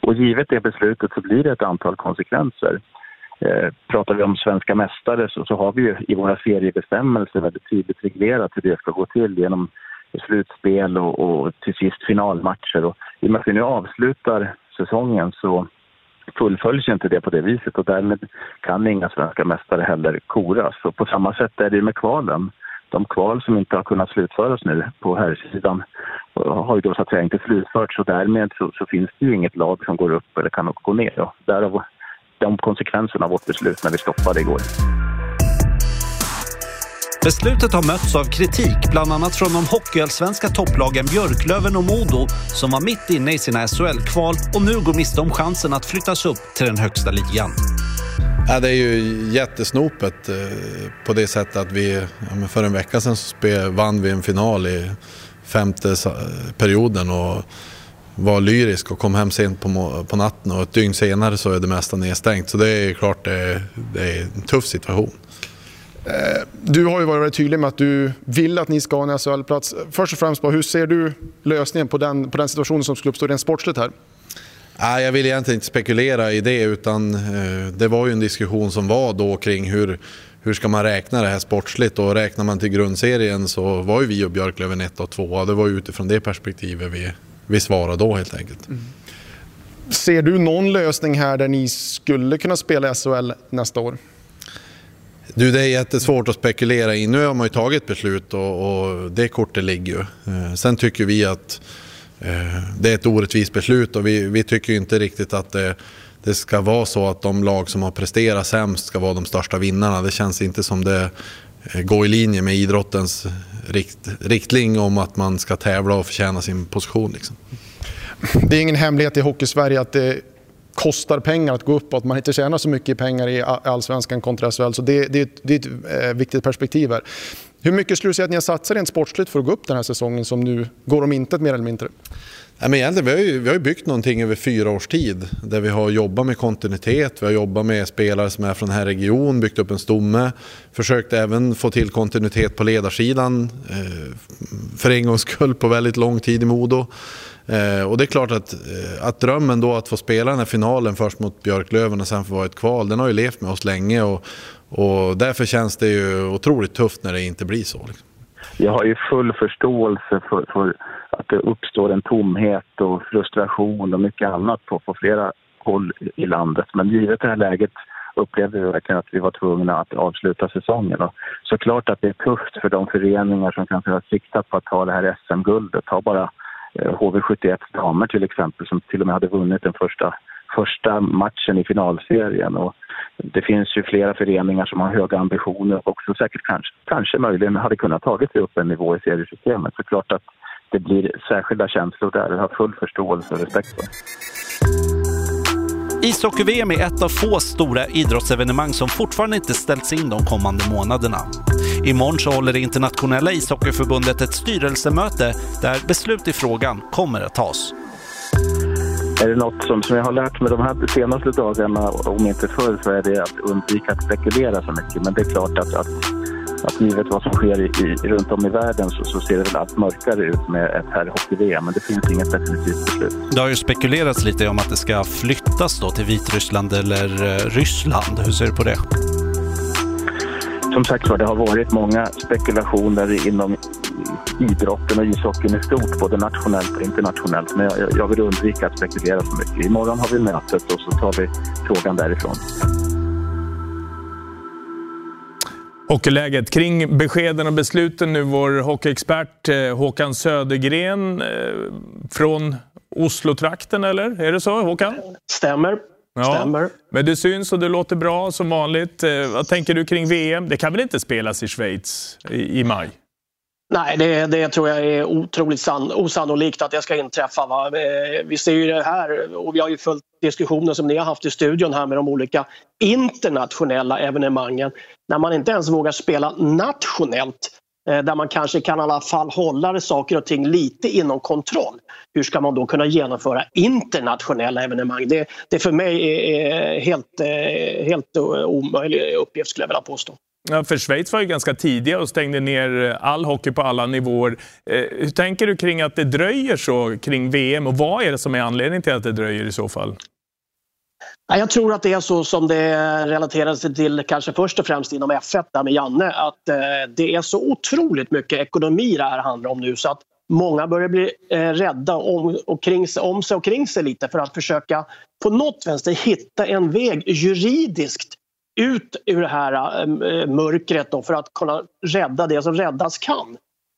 Och givet det beslutet så blir det ett antal konsekvenser. Eh, pratar vi om svenska mästare så, så har vi ju i våra seriebestämmelser väldigt tydligt reglerat hur det ska gå till genom slutspel och, och till sist finalmatcher. Och I och med att vi nu avslutar säsongen så fullföljs inte det på det viset och därmed kan inga svenska mästare heller koras. Och på samma sätt är det med kvalen. De kval som inte har kunnat slutföras nu på här sidan har ju då så att säga inte slutförts och därmed så, så, finns det ju inget lag som går upp eller kan gå ner. Och därav de konsekvenserna av vårt beslut när vi stoppade igår. Beslutet har mötts av kritik, bland annat från de hockeyallsvenska topplagen Björklöven och Modo som var mitt inne i sina SHL-kval och nu går miste om chansen att flyttas upp till den högsta ligan. Ja, det är ju jättesnopet eh, på det sättet att vi för en vecka sedan vann vi en final i femte perioden och var lyrisk och kom hem sent på, på natten och ett dygn senare så är det mesta nedstängt. Så det är klart det är, det är en tuff situation. Eh, du har ju varit tydlig med att du vill att ni ska ha en SHL-plats. Först och främst, hur ser du lösningen på den, på den situationen som skulle uppstå rent sportsligt här? Nej, jag vill egentligen inte spekulera i det utan eh, det var ju en diskussion som var då kring hur, hur ska man räkna det här sportsligt och räknar man till grundserien så var ju vi och Björklöven 1 och 2 det var ju utifrån det perspektivet vi, vi svarade då helt enkelt. Mm. Ser du någon lösning här där ni skulle kunna spela SHL nästa år? Du, det är jättesvårt att spekulera i. Nu har man ju tagit beslut och, och det kortet ligger ju. Eh, sen tycker vi att eh, det är ett orättvist beslut och vi, vi tycker inte riktigt att det, det, ska vara så att de lag som har presterat sämst ska vara de största vinnarna. Det känns inte som det Eh, gå i linje med idrottens rikt, riktling om att man ska tävla och förtjäna sin position. Liksom. Det är ingen hemlighet i Hockeysverige att det kostar pengar att gå upp och att man inte tjänar så mycket pengar i allsvenskan kontra SHL. Så det, det, det är ett eh, viktigt perspektiv här. Hur mycket skulle du säga att ni har satsat rent sportsligt för att gå upp den här säsongen som nu går om intet mer eller mindre? Ja, men egentligen, vi, har ju, vi har byggt någonting över fyra års tid där vi har jobbat med kontinuitet, vi har jobbat med spelare som är från den här regionen, byggt upp en stomme, försökt även få till kontinuitet på ledarsidan eh, för en gångs skull på väldigt lång tid i Modo. Eh, och det är klart att, eh, att drömmen då att få spela den här finalen först mot Björklöven och sen få vara ett kval, den har ju levt med oss länge och, och därför känns det ju otroligt tufft när det inte blir så. Liksom. Jag har ju full förståelse för, för att det uppstår en tomhet och frustration och mycket annat på, på flera håll i landet. Men givet det här läget upplevde vi verkligen att vi var tvungna att avsluta säsongen. Och såklart att det är tufft för de föreningar som kanske har siktat på att ta det här SM-guldet. Ta bara eh, HV71 damer till exempel som till och med hade vunnit den första, första matchen i finalserien. Och det finns ju flera föreningar som har höga ambitioner och också säkert kanske, kanske möjligen hade kunnat tagit sig upp en nivå i seriesystemet. Så klart att det blir särskilda känslor där. Jag har full förståelse och respekt för. Ishockey-VM är ett av få stora idrottsevenemang som fortfarande inte ställts in de kommande månaderna. Imorgon så håller det internationella ishockeyförbundet ett styrelsemöte där beslut i frågan kommer att tas. Är det något som, som jag har lärt mig de här senaste dagarna, om inte förr, så är det att undvika att spekulera så mycket. Men det är klart att, att att givet vad som sker i, runt om i världen så, så, ser det väl allt mörkare ut med ett herrhockey-VM, men det finns inget definitivt beslut. Det har ju spekulerats lite om att det ska flyttas då till Vitryssland eller eh, Ryssland. Hur ser du på det? Som sagt var, det har varit många spekulationer inom idrotten och ishockeyn i stort, både nationellt och internationellt. Men jag, jag vill undvika att spekulera så mycket. Imorgon har vi mötet och så tar vi frågan därifrån. Hockeyläget. Kring beskeden och besluten nu, vår hockeyexpert eh, Håkan Södergren eh, från Oslo-trakten, eller? Är det så, Håkan? Stämmer. Ja. Stämmer. Men du syns och du låter bra som vanligt. Eh, vad tänker du kring VM? Det kan väl inte spelas i Schweiz i, i maj? Nej, det, det, tror jag är otroligt san, osannolikt att det ska inträffa. Va? Eh, vi ser ju det här och vi har ju följt diskussioner som ni har haft i studion här med de olika internationella evenemangen. När man inte ens vågar spela nationellt eh, där man kanske kan i alla fall hålla saker och ting lite inom kontroll. Hur ska man då kunna genomföra internationella evenemang? Det, det för mig är helt, eh, helt omöjlig uppgift skulle jag vilja påstå. Ja, för Schweiz var ju ganska tidiga och stängde ner eh, all hockey på alla nivåer. Eh, hur tänker du kring att det dröjer så kring VM och vad är det som är anledningen till att det dröjer i så fall? Jag tror att det är så som det relaterar sig till kanske först och främst inom F1 där med Janne att eh, det är så otroligt mycket ekonomi det här handlar om nu så att många börjar bli eh, rädda om, och kring, om sig och kring sig lite för att försöka på något vänster hitta en väg juridiskt ut ur det här äh, mörkret då, för att kunna rädda det som räddas kan.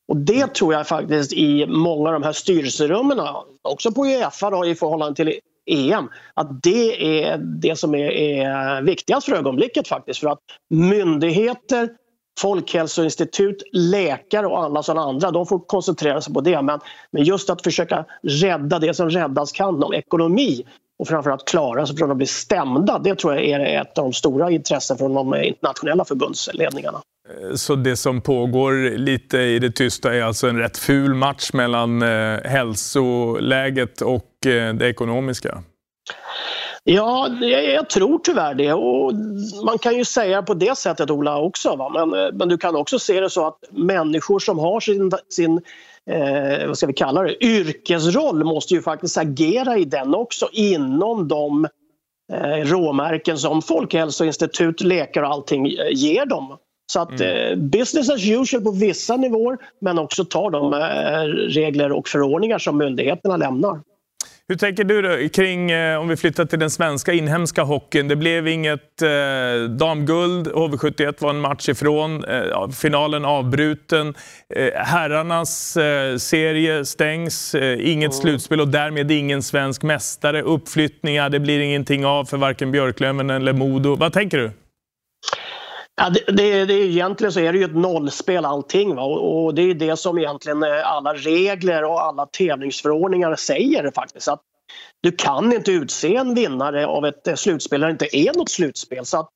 Och det tror jag faktiskt i många av de här styrelserummen, också på Uefa då, i förhållande till EM, att det är det som är, är viktigast för ögonblicket faktiskt. För att myndigheter, Folkhälsoinstitut, läkare och alla sådana andra, de får koncentrera sig på det. Men, men just att försöka rädda det som räddas kan om ekonomi och framförallt klara sig från att bli stämda. Det tror jag är ett av de stora intressen från de internationella förbundsledningarna. Så det som pågår lite i det tysta är alltså en rätt ful match mellan eh, hälsoläget och eh, det ekonomiska? Ja, jag, tror tyvärr det. Och man kan ju säga på det sättet, Ola, också. Va? Men, eh, men du kan också se det så att människor som har sin, sin eh, vad ska vi kalla det, yrkesroll måste ju faktiskt agera i den också inom de eh, råmärken som Folkhälsoinstitut, läkare och allting eh, ger dem. Så att mm. eh, business as usual på vissa nivåer men också tar de eh, regler och förordningar som myndigheterna lämnar. Hur tänker du då kring, eh, om vi flyttar till den svenska inhemska hockeyn. Det blev inget eh, damguld. HV71 var en match ifrån. Eh, finalen avbruten. Eh, herrarnas eh, serie stängs. Eh, inget mm. slutspel och därmed ingen svensk mästare. Uppflyttningar, det blir ingenting av för varken Björklöven eller Modo. Vad tänker du? Ja, det, det, det, egentligen så är det ju ett nollspel allting. Va? Och, och det är det som egentligen eh, alla regler och alla tävlingsförordningar säger faktiskt. Att du kan inte utse en vinnare av ett eh, slutspel där det inte är något slutspel. Så att,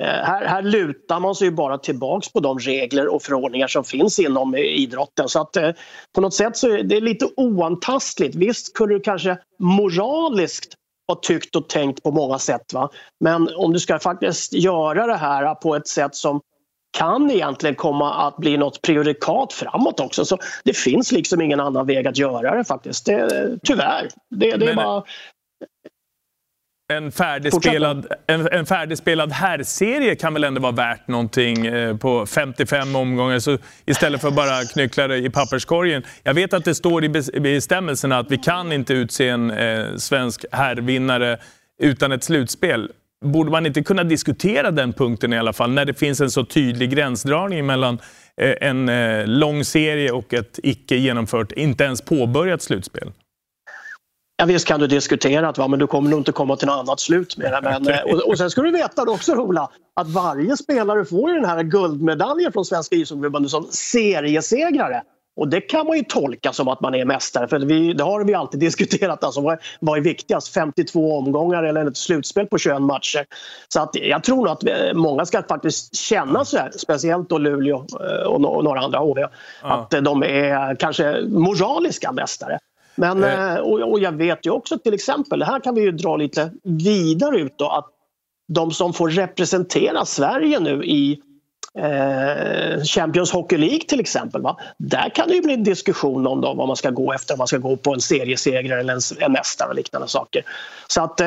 eh, här, här lutar man sig ju bara tillbaks på de regler och förordningar som finns inom idrotten. Så att på något sätt så är det lite oantastligt. Visst kunde du kanske moraliskt har tyckt och tänkt på många sätt. Va? Men om du ska faktiskt göra det här på ett sätt som kan egentligen komma att bli något prejudikat framåt också. Så det finns liksom ingen annan väg att göra det faktiskt. Det, tyvärr. Det, det är bara en färdigspelad, en, en färdigspelad herrserie kan väl ändå vara värt någonting eh, på 55 omgångar så istället för att bara knyckla det i papperskorgen. Jag vet att det står i bestämmelserna att vi kan inte utse en eh, svensk herrvinnare utan ett slutspel. borde man inte kunna diskutera den punkten i alla fall, när det finns en så tydlig gränsdragning mellan eh, en eh, lång serie och ett icke genomfört, inte ens påbörjat slutspel? Ja, visst kan du diskutera att va, men du kommer nog inte komma till något annat slut med det. Men, okay. och, och sen ska du veta också Ola, att varje spelare får den här guldmedaljen från Svenska ishockeyförbundet som seriesegrare. Och det kan man ju tolka som att man är mästare, för vi, det har vi alltid diskuterat. Alltså, vad, vad är viktigast? 52 omgångar eller ett slutspel på 21 matcher? Så att, jag tror att många ska faktiskt känna så här, speciellt då Luleå eh, och, och några andra HV, ja. att de är kanske moraliska mästare. Men, eh. och, och jag vet ju också till exempel, det här kan vi ju dra lite vidare ut då, att de som får representera Sverige nu i eh, Champions Hockey League till exempel. Va? Där kan det ju bli en diskussion om då, vad man ska gå efter, om man ska gå på en seriesegrare eller en, en mästare och liknande saker. Så att eh,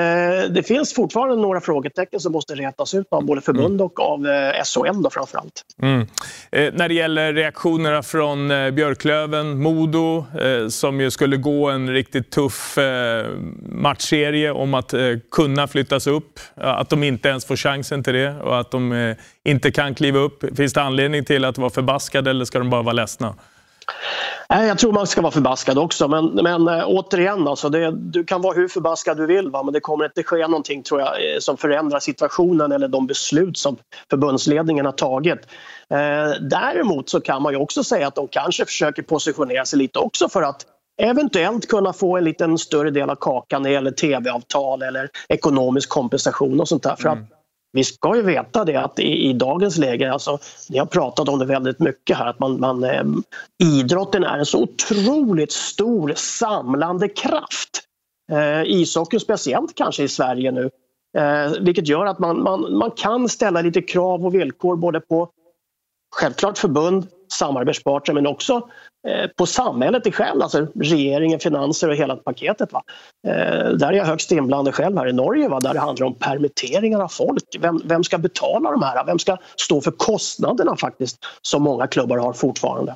det finns fortfarande några frågetecken som måste rätas ut av både förbund mm. och av eh, SHL då framförallt. Mm. Eh, när det gäller reaktionerna från eh, Björklöven, Modo eh, som ju skulle gå en riktigt tuff eh, matchserie om att kunna flyttas upp, att de inte ens får chansen till det och att de inte kan kliva upp. Finns det anledning till att vara förbaskade eller ska de bara vara ledsna? Jag tror man ska vara förbaskad också men, men äh, återigen, alltså det, du kan vara hur förbaskad du vill va? men det kommer inte ske någonting tror jag, eh, som förändrar situationen eller de beslut som förbundsledningen har tagit. Eh, däremot så kan man ju också säga att de kanske försöker positionera sig lite också för att eventuellt kunna få en liten större del av kakan när det gäller tv-avtal eller ekonomisk kompensation och sånt där. För mm. att vi ska ju veta det att i, i dagens läge, alltså, ni har pratat om det väldigt mycket här, att man, man, eh, idrotten är en så otroligt stor samlande kraft. Eh, ishockey speciellt kanske i Sverige nu. Eh, vilket gör att man, man, man kan ställa lite krav och villkor både på självklart förbund, samarbetspartner men också Eh, på samhället i själv, alltså regeringen, finanser och hela paketet. Va? Eh, där är jag högst inblandad själv här i Norge, va? där det handlar om permitteringar av folk. Vem, vem ska betala de här? Vem ska stå för kostnaderna faktiskt som många klubbar har fortfarande?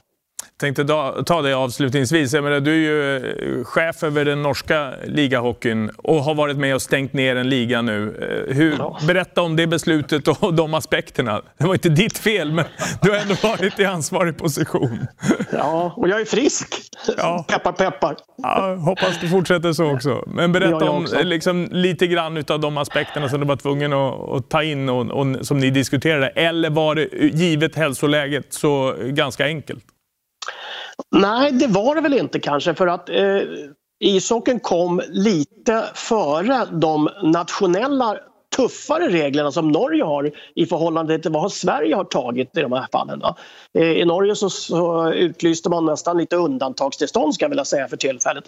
Tänkte ta det avslutningsvis. Jag menar, du är ju eh, chef över den norska ligahockeyn och har varit med och stängt ner en liga nu. Eh, hur, berätta om det beslutet och de aspekterna. Det var inte ditt fel, men du har ändå varit i ansvarig position. Ja, och jag är frisk. Ja. Peppar, peppar. Ja, hoppas du fortsätter så också. Men berätta om liksom, lite grann av de aspekterna som du var tvungen att, att ta in och, och som ni diskuterade. Eller var det, givet hälsoläget, så ganska enkelt? Nej, det var det väl inte kanske för att eh, ishockeyn kom lite före de nationella tuffare reglerna som Norge har i förhållande till vad Sverige har tagit i de här fallen. Eh, I Norge så, så, utlyste man nästan lite undantagstillstånd ska jag vilja säga för tillfället.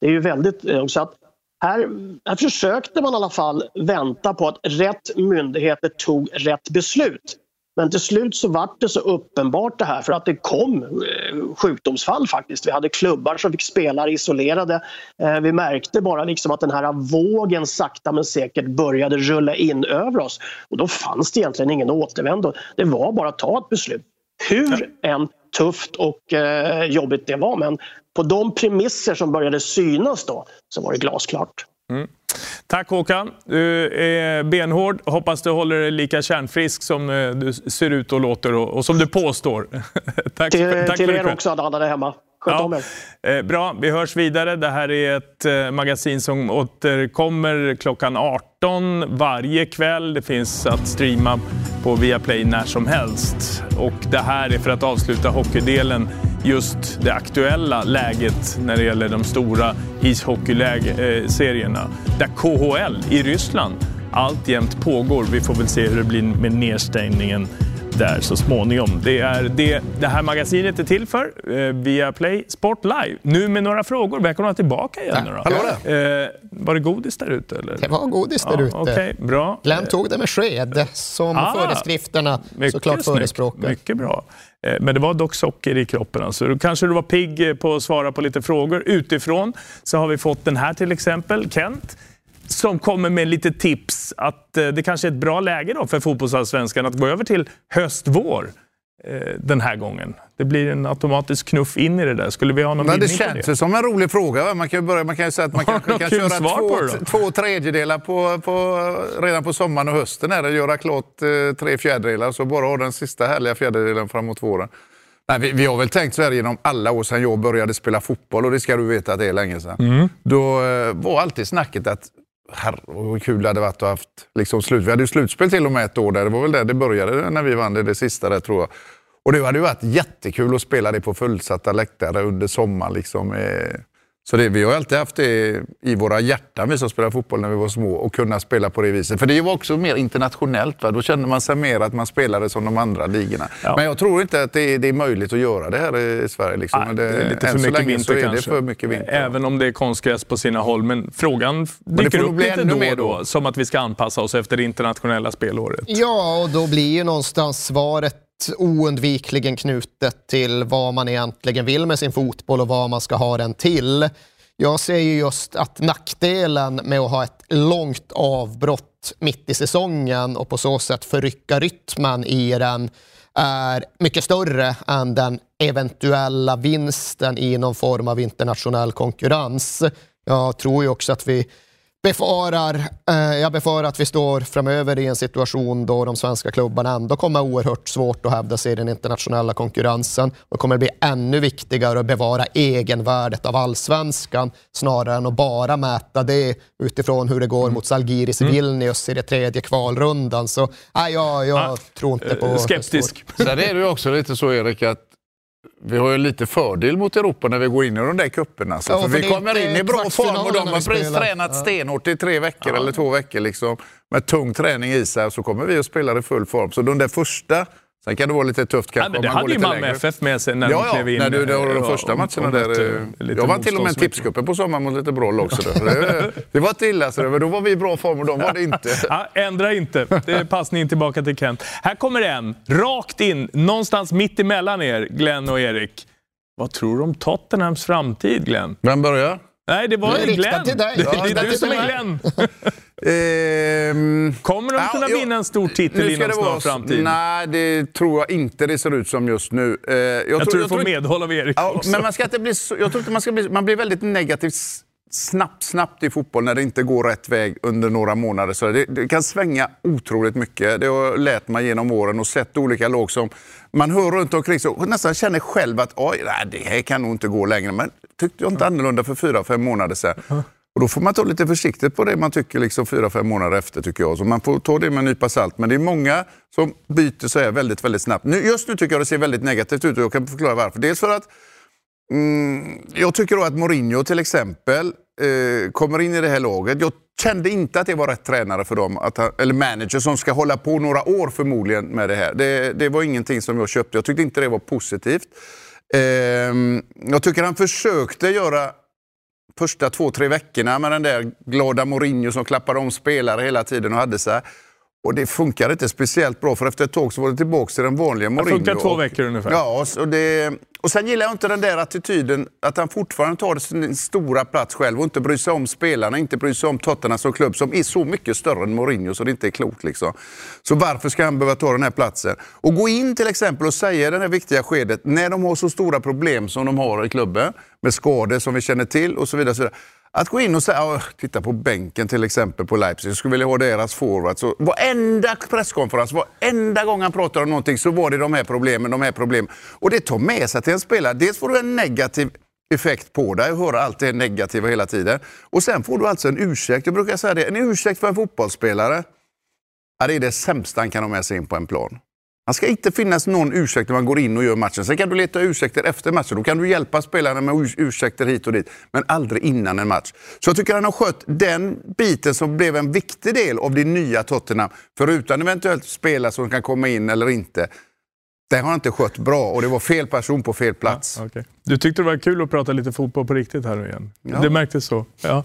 Det, är ju väldigt... Eh, så att här, här försökte man i alla fall vänta på att rätt myndigheter tog rätt beslut. Men till slut så vart det så uppenbart det här för att det kom eh, sjukdomsfall faktiskt. Vi hade klubbar som fick spelare isolerade. Eh, vi märkte bara liksom att den här vågen sakta men säkert började rulla in över oss. Och då fanns det egentligen ingen återvändo. Det var bara att ta ett beslut. Hur än tufft och eh, jobbigt det var men på de premisser som började synas då så var det glasklart. Mm. Tack Håkan. Du är benhård. Hoppas du håller dig lika kärnfrisk som eh, du ser ut och låter och, som du påstår. tack, till tack till för er också, alla där hemma. Ja. Eh, bra, vi hörs vidare. Det här är ett eh, magasin som återkommer klockan 18 varje kväll. Det finns att streama på Viaplay när som helst. Och det här är för att avsluta hockeydelen just det aktuella läget när det gäller de stora ishockeyserierna. Där KHL i Ryssland alltjämt pågår. Vi får väl se hur det blir med nedstängningen där så småningom. Det är det det här magasinet är till för. Eh, via Play Sport Live. Nu med några frågor. Välkomna tillbaka igen. Ja, nu då. Eh, var det godis där ute? Eller? Det var godis där ja, ute. Okay, bra. Glenn tog det med sked, som ah, föreskrifterna såklart förespråkar. Mycket bra. Eh, men det var dock socker i kroppen. Alltså. Då kanske du var pigg på att svara på lite frågor. Utifrån så har vi fått den här till exempel. Kent som kommer med lite tips att eh, det kanske är ett bra läge då för fotbollsallsvenskan att gå över till höst-vår. eh, den här gången? Det blir en automatisk knuff in i det där. Skulle vi ha någon Men det känns det? som en rolig fråga. Man kan ju, börja, man kan ju säga att man kanske kan köra två, två tredjedelar på, på, redan på sommaren och hösten. Här, göra klart eh, tre fjärdedelar så bara ha den sista härliga fjärdedelen framåt våren. Nej, vi, vi har väl tänkt så här genom alla år sedan jag började spela fotboll och det ska du veta att det är länge sedan. Mm. Då eh, var alltid snacket att herre vad kul det hade varit att ha haft liksom, slut. Vi hade ju slutspel till och med ett år där. Det var väl där det började när vi vann det, det sista där tror jag. Och det hade ju varit jättekul att spela det på fullsatta läktare under sommaren. Liksom. Eh, så det, vi har alltid haft det i våra hjärtan, vi som spelar fotboll när vi var små, och kunna spela på det viset. För det var också mer internationellt. Va? Då kände man sig mer att man spelade som de andra ligorna. Men jag tror inte att det är, det är möjligt att göra det här i Sverige. Liksom. Men Det är lite än för så mycket vinter är det kanske. för mycket vinter. Även om det är konstgräs på sina håll. Men frågan dyker upp bli lite ännu då och då. då. Som att vi ska anpassa oss efter det internationella spelåret. Ja, och då blir ju någonstans svaret oundvikligen knutet till vad man egentligen vill med sin fotboll och vad man ska ha den till. Jag ser ju just att nackdelen med att ha ett långt avbrott mitt i säsongen och på så sätt förrycka rytmen i den är mycket större än den eventuella vinsten i någon form av internationell konkurrens. Jag tror ju också att vi befarar, eh, jag befarar att vi står framöver i en situation då de svenska klubbarna ändå kommer oerhört svårt att hävda sig i den internationella konkurrensen och kommer bli ännu viktigare att bevara egenvärdet av allsvenskan snarare än att bara mäta det utifrån hur det går mot Zalgiris Mm. Vilnius i det tredje kvalrundan. Så nej, jag, jag tror inte på... eh, skeptisk. Sen är det ju också lite så Erik att vi har ju lite fördel mot Europa när vi går in i de där cuperna. Alltså. Ja, för vi kommer in i bra form och de har precis tränat Ja. stenhårt i tre veckor eller två veckor liksom, med tung träning i sig. Så kommer vi att spela i full form. Så de där första, sen kan det vara lite tufft kanske Ja, det hade ju Malmö. FF med sig när ja, de klev in. när du, det var de eh, första matcherna där. mötte eh, lite Jag var till och med tipscupen på sommaren mot lite bra lag. Det, det var inte illa, så det, men då var vi i bra form och de var det inte. Ja, ändra inte. Det är passning tillbaka till Kent. Här kommer en, rakt in, någonstans mitt emellan er, Glenn och Erik. Vad tror du om Tottenhams framtid, Glenn? Vem börjar? Nej, det var Det Glenn. till dig. Det, Ja, det är du som är. Glenn. Ehm, Kommer de Ja, kunna vinna en stor titel inom snar vara, framtid? Nej, det tror jag inte det ser ut som just nu. Eh, jag, Jag tror du får medhåll av Erik Ja, också. men man ska inte bli så, jag tror inte man ska bli, man blir väldigt negativ snabbt, snabbt i fotboll när det inte går rätt väg under några månader. Så det, det kan svänga otroligt mycket. Det har lärt mig genom åren och sett olika lag som man hör runt omkring sig och nästan känner själv att Oj, nej, det här kan nog inte gå längre. Men tyckte jag inte annorlunda för fyra, fem månader sedan. Och då får man ta lite försiktigt på det man tycker liksom fyra, fem månader efter tycker jag. Så man får ta det med en nypa salt. Men det är många som byter så här väldigt, väldigt snabbt. Nu, just nu tycker jag det ser väldigt negativt ut och jag kan förklara varför. Dels för att Mm, jag tycker då att Mourinho till exempel eh, kommer in i det här laget. Jag kände inte att det var rätt tränare för dem, att han, eller manager som ska hålla på några år förmodligen med det här. Det, det var ingenting som jag köpte. Jag tyckte inte det var positivt. Eh, jag tycker han försökte göra första två, tre veckorna med den där glada Mourinho som klappade om spelare hela tiden och hade så här. Och det funkar inte speciellt bra för efter ett tag så var det tillbaka till den vanliga Mourinho. funkar två veckor ungefär. Ja, och, det, och sen gillar jag inte den där attityden att han fortfarande tar sin stora plats själv och inte bryr sig om spelarna, inte bryr sig om Tottenham som klubb som är så mycket större än Mourinho så det inte är klokt. Liksom. Så varför ska han behöva ta den här platsen? Och gå in till exempel och säga i det här viktiga skedet, när de har så stora problem som de har i klubben, med skador som vi känner till och så vidare. Så vidare att gå in och säga, titta på bänken till exempel på Leipzig, jag skulle vilja ha deras forwards. Så Varenda presskonferens, varenda gång han pratar om någonting så var det de här problemen, de här problemen. Och det tar med sig till en spelare. Dels får du en negativ effekt på dig och höra allt det negativa hela tiden. Och sen får du alltså en ursäkt. Jag brukar säga det, en ursäkt för en fotbollsspelare, ja, det är det sämsta han kan ha med sig in på en plan. Han ska inte finnas någon ursäkt när man går in och gör matchen. Sen kan du leta ursäkter efter matchen. Då kan du hjälpa spelarna med ursäkter hit och dit. Men aldrig innan en match. Så jag tycker han har skött den biten som blev en viktig del av det nya Tottenham. Förutom eventuellt spelare som kan komma in eller inte. Det har han inte skött bra och det var fel person på fel plats. Okej. Du tyckte det var kul att prata lite fotboll på riktigt här nu igen. Ja. Det märktes så. Ja.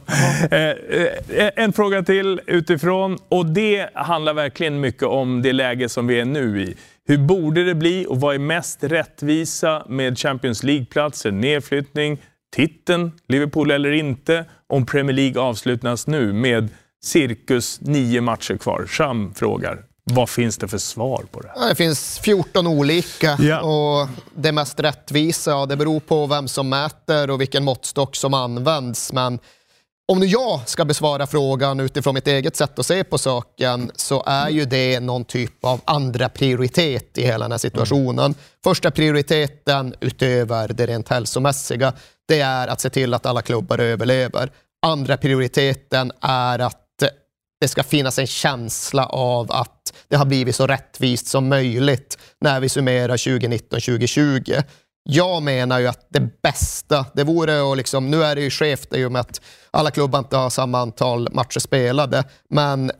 Eh, eh, en fråga till utifrån och det handlar verkligen mycket om det läge som vi är nu i. Hur borde det bli och vad är mest rättvisa med Champions League-platser, nedflyttning, titeln, Liverpool eller inte, om Premier League avslutas nu med cirkus nio matcher kvar? Sham frågar. Vad finns det för svar på det? Det finns 14 olika Ja. och det mest rättvisa, ja, det beror på vem som mäter och vilken måttstock som används. Men om nu jag ska besvara frågan utifrån mitt eget sätt att se på saken så är ju det någon typ av andra prioritet i hela den här situationen. Första prioriteten utöver det rent hälsomässiga, det är att se till att alla klubbar överlever. Andra prioriteten är att det ska finnas en känsla av att det har blivit så rättvist som möjligt när vi summerar 2019-2020. Jag menar ju att det bästa, det vore att liksom, nu är det ju skevt i och med att alla klubbar inte har samma antal matcher spelade, men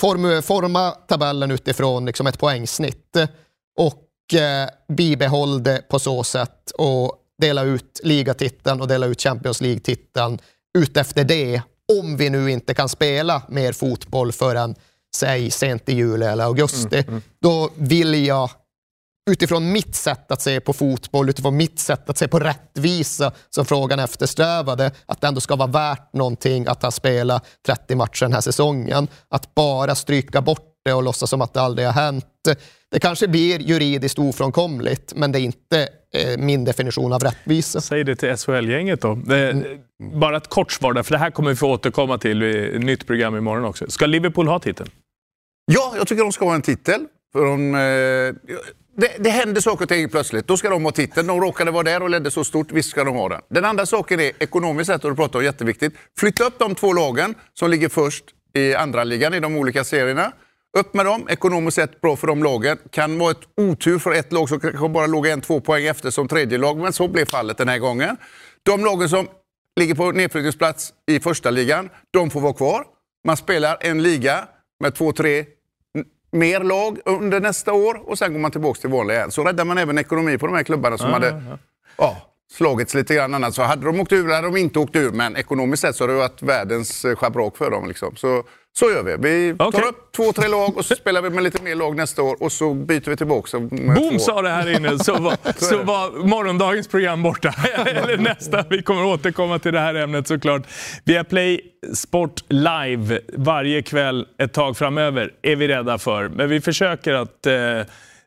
form, forma tabellen utifrån liksom ett poängsnitt och eh, bibehåll det på så sätt och dela ut ligatiteln och dela ut Champions League-titeln utefter det om vi nu inte kan spela mer fotboll förrän, säg, sent i juli eller augusti. Då vill jag utifrån mitt sätt att se på fotboll, utifrån mitt sätt att se på rättvisa som frågan eftersträvade, att det ändå ska vara värt någonting att ha spelat 30 matcher den här säsongen. Att bara stryka bort det och låtsas som att det aldrig har hänt. Det kanske blir juridiskt ofrånkomligt, men det är inte eh, min definition av rättvisa. Säg det till SHL-gänget då. Det, bara ett kort svar där, för det här kommer vi få återkomma till i ett nytt program imorgon också. Ska Liverpool ha titeln? Ja, jag tycker de ska ha en titel. För de, eh, det, det händer saker och ting plötsligt. Då ska de ha titeln. De råkade vara där och ledde så stort. Visst ska de ha den. Den andra saken är ekonomiskt sett, och du pratar om jätteviktigt. Flytta upp de två lagen som ligger först i andra ligan i de olika serierna. Upp med dem, ekonomiskt sett bra för de lagen. Kan vara ett otur för ett lag som kanske bara låg en, två poäng efter som tredje lag, men så blev fallet den här gången. De lagen som ligger på nedflyttningsplats i första ligan, de får vara kvar. Man spelar en liga med två, tre mer lag under nästa år och sen går man tillbaka till vanliga igen. Så räddar man även ekonomi på de här klubbarna som Ja, hade ja, ja. ja, slagits lite grann annars. Så hade de åkt ur hade de inte åkt ur, men ekonomiskt sett så har det varit världens eh, schabrak för dem. Liksom. Så, så gör vi. Vi tar Okej. upp två, tre lag och så spelar vi med lite mer lag nästa år och så byter vi tillbaka. med Boom sa det här inne, så var, så var morgondagens program borta. Eller nästa. Vi kommer återkomma till det här ämnet såklart. Via Play Sport Live varje kväll ett tag framöver är vi rädda för. Men vi försöker att eh,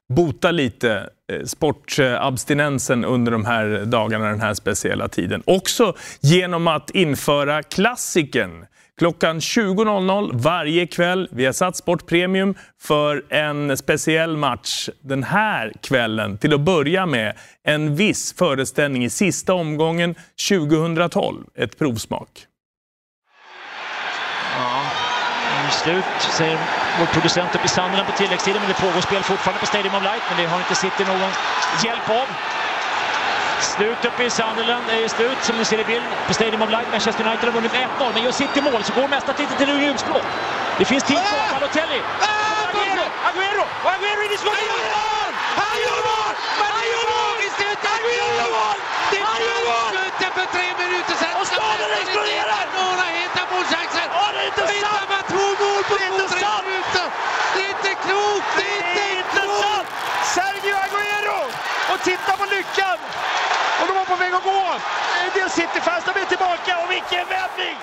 bota lite eh, sportabstinensen under de här dagarna, den här speciella tiden. Också genom att införa klassiken. Klockan 20.00 varje kväll. Vi har satt Sport Premium för en speciell match den här kvällen. Till att börja med en viss föreställning i sista omgången 2012. Ett provsmak. Ja, mm, slut säger vår producent uppe i Sandra på tilläggstiden. Men det pågår spel fortfarande på Stadium of Light, men det har inte City någon hjälp av. Slut uppe i Sunderland, är slut som ni ser i bild på Stadium of Light. Manchester United har vunnit med 1-0, men gör City mål så går mesta titeln till Ljusblå. Det finns tid kvar, Balotelli. Aguero! Aguero! Och Aguero in i skottet! Han gör mål! Han gör mål! I slutet! Han gör mål! Han gör mål! Slutet för tre minuter sedan. Och staden exploderar! Några heta målchanser. Ja, det är inte hittar sant! man två mål på två, tre minuter. Det är inte klokt! Det är inte klokt! Sergio Aguero! Och titta på lyckan! Och de var på väg att gå! En del City-fans, de är tillbaka och vilken vändning!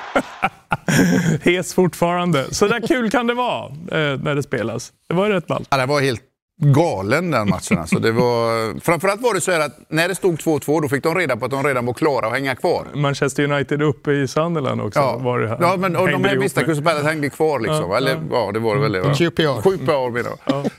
Hes fortfarande. Så där kul kan det vara eh, när det spelas. Det var rätt ballt. Ja, det var helt galen den matchen. Alltså. Det var, framförallt var det så här att när det stod 2-2 då fick de reda på att de redan var klara att hänga kvar. Manchester United uppe i Sunderland också. Ja, var det här. ja men och de här visste. Crystal Palace hängde kvar. Liksom. Ja, Eller, ja. ja. det var det väl det. va? QPR. QPR menar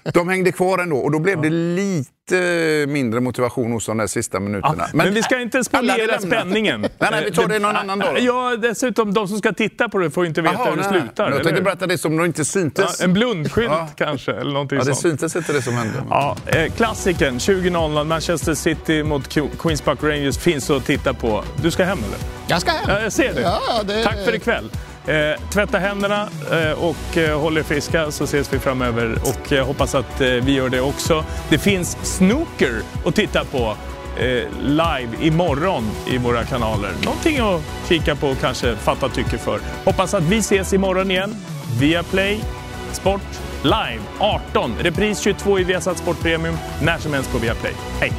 jag. De hängde kvar ändå och då blev det lite mindre motivation hos de där sista minuterna. Ja, men, vi ska inte spolera spänningen. Nej, nej, vi tar det någon annan dag. då. Ja, dessutom de som ska titta på det får inte veta Jaha, hur det nej, slutar. Jag tänkte berätta det som de inte syntes. Ja, en blundskylt Ja. kanske, eller någonting Ja, det sånt. syntes inte det som Ja, eh, klassikern 20.00, Manchester City mot Queens Park Rangers finns att titta på. Du ska hem eller? Jag ska hem. Ja, jag ser det. Ja, det- Tack för ikväll. Eh, tvätta händerna eh, och eh, håll er friska så ses vi framöver och eh, hoppas att eh, vi gör det också. Det finns snooker att titta på eh, live imorgon i våra kanaler. Någonting att kika på och kanske fatta tycke för. Hoppas att vi ses imorgon igen via Play Sport live 18. Repris 22 i Viasat Sport Premium när som helst på Viaplay. Hej!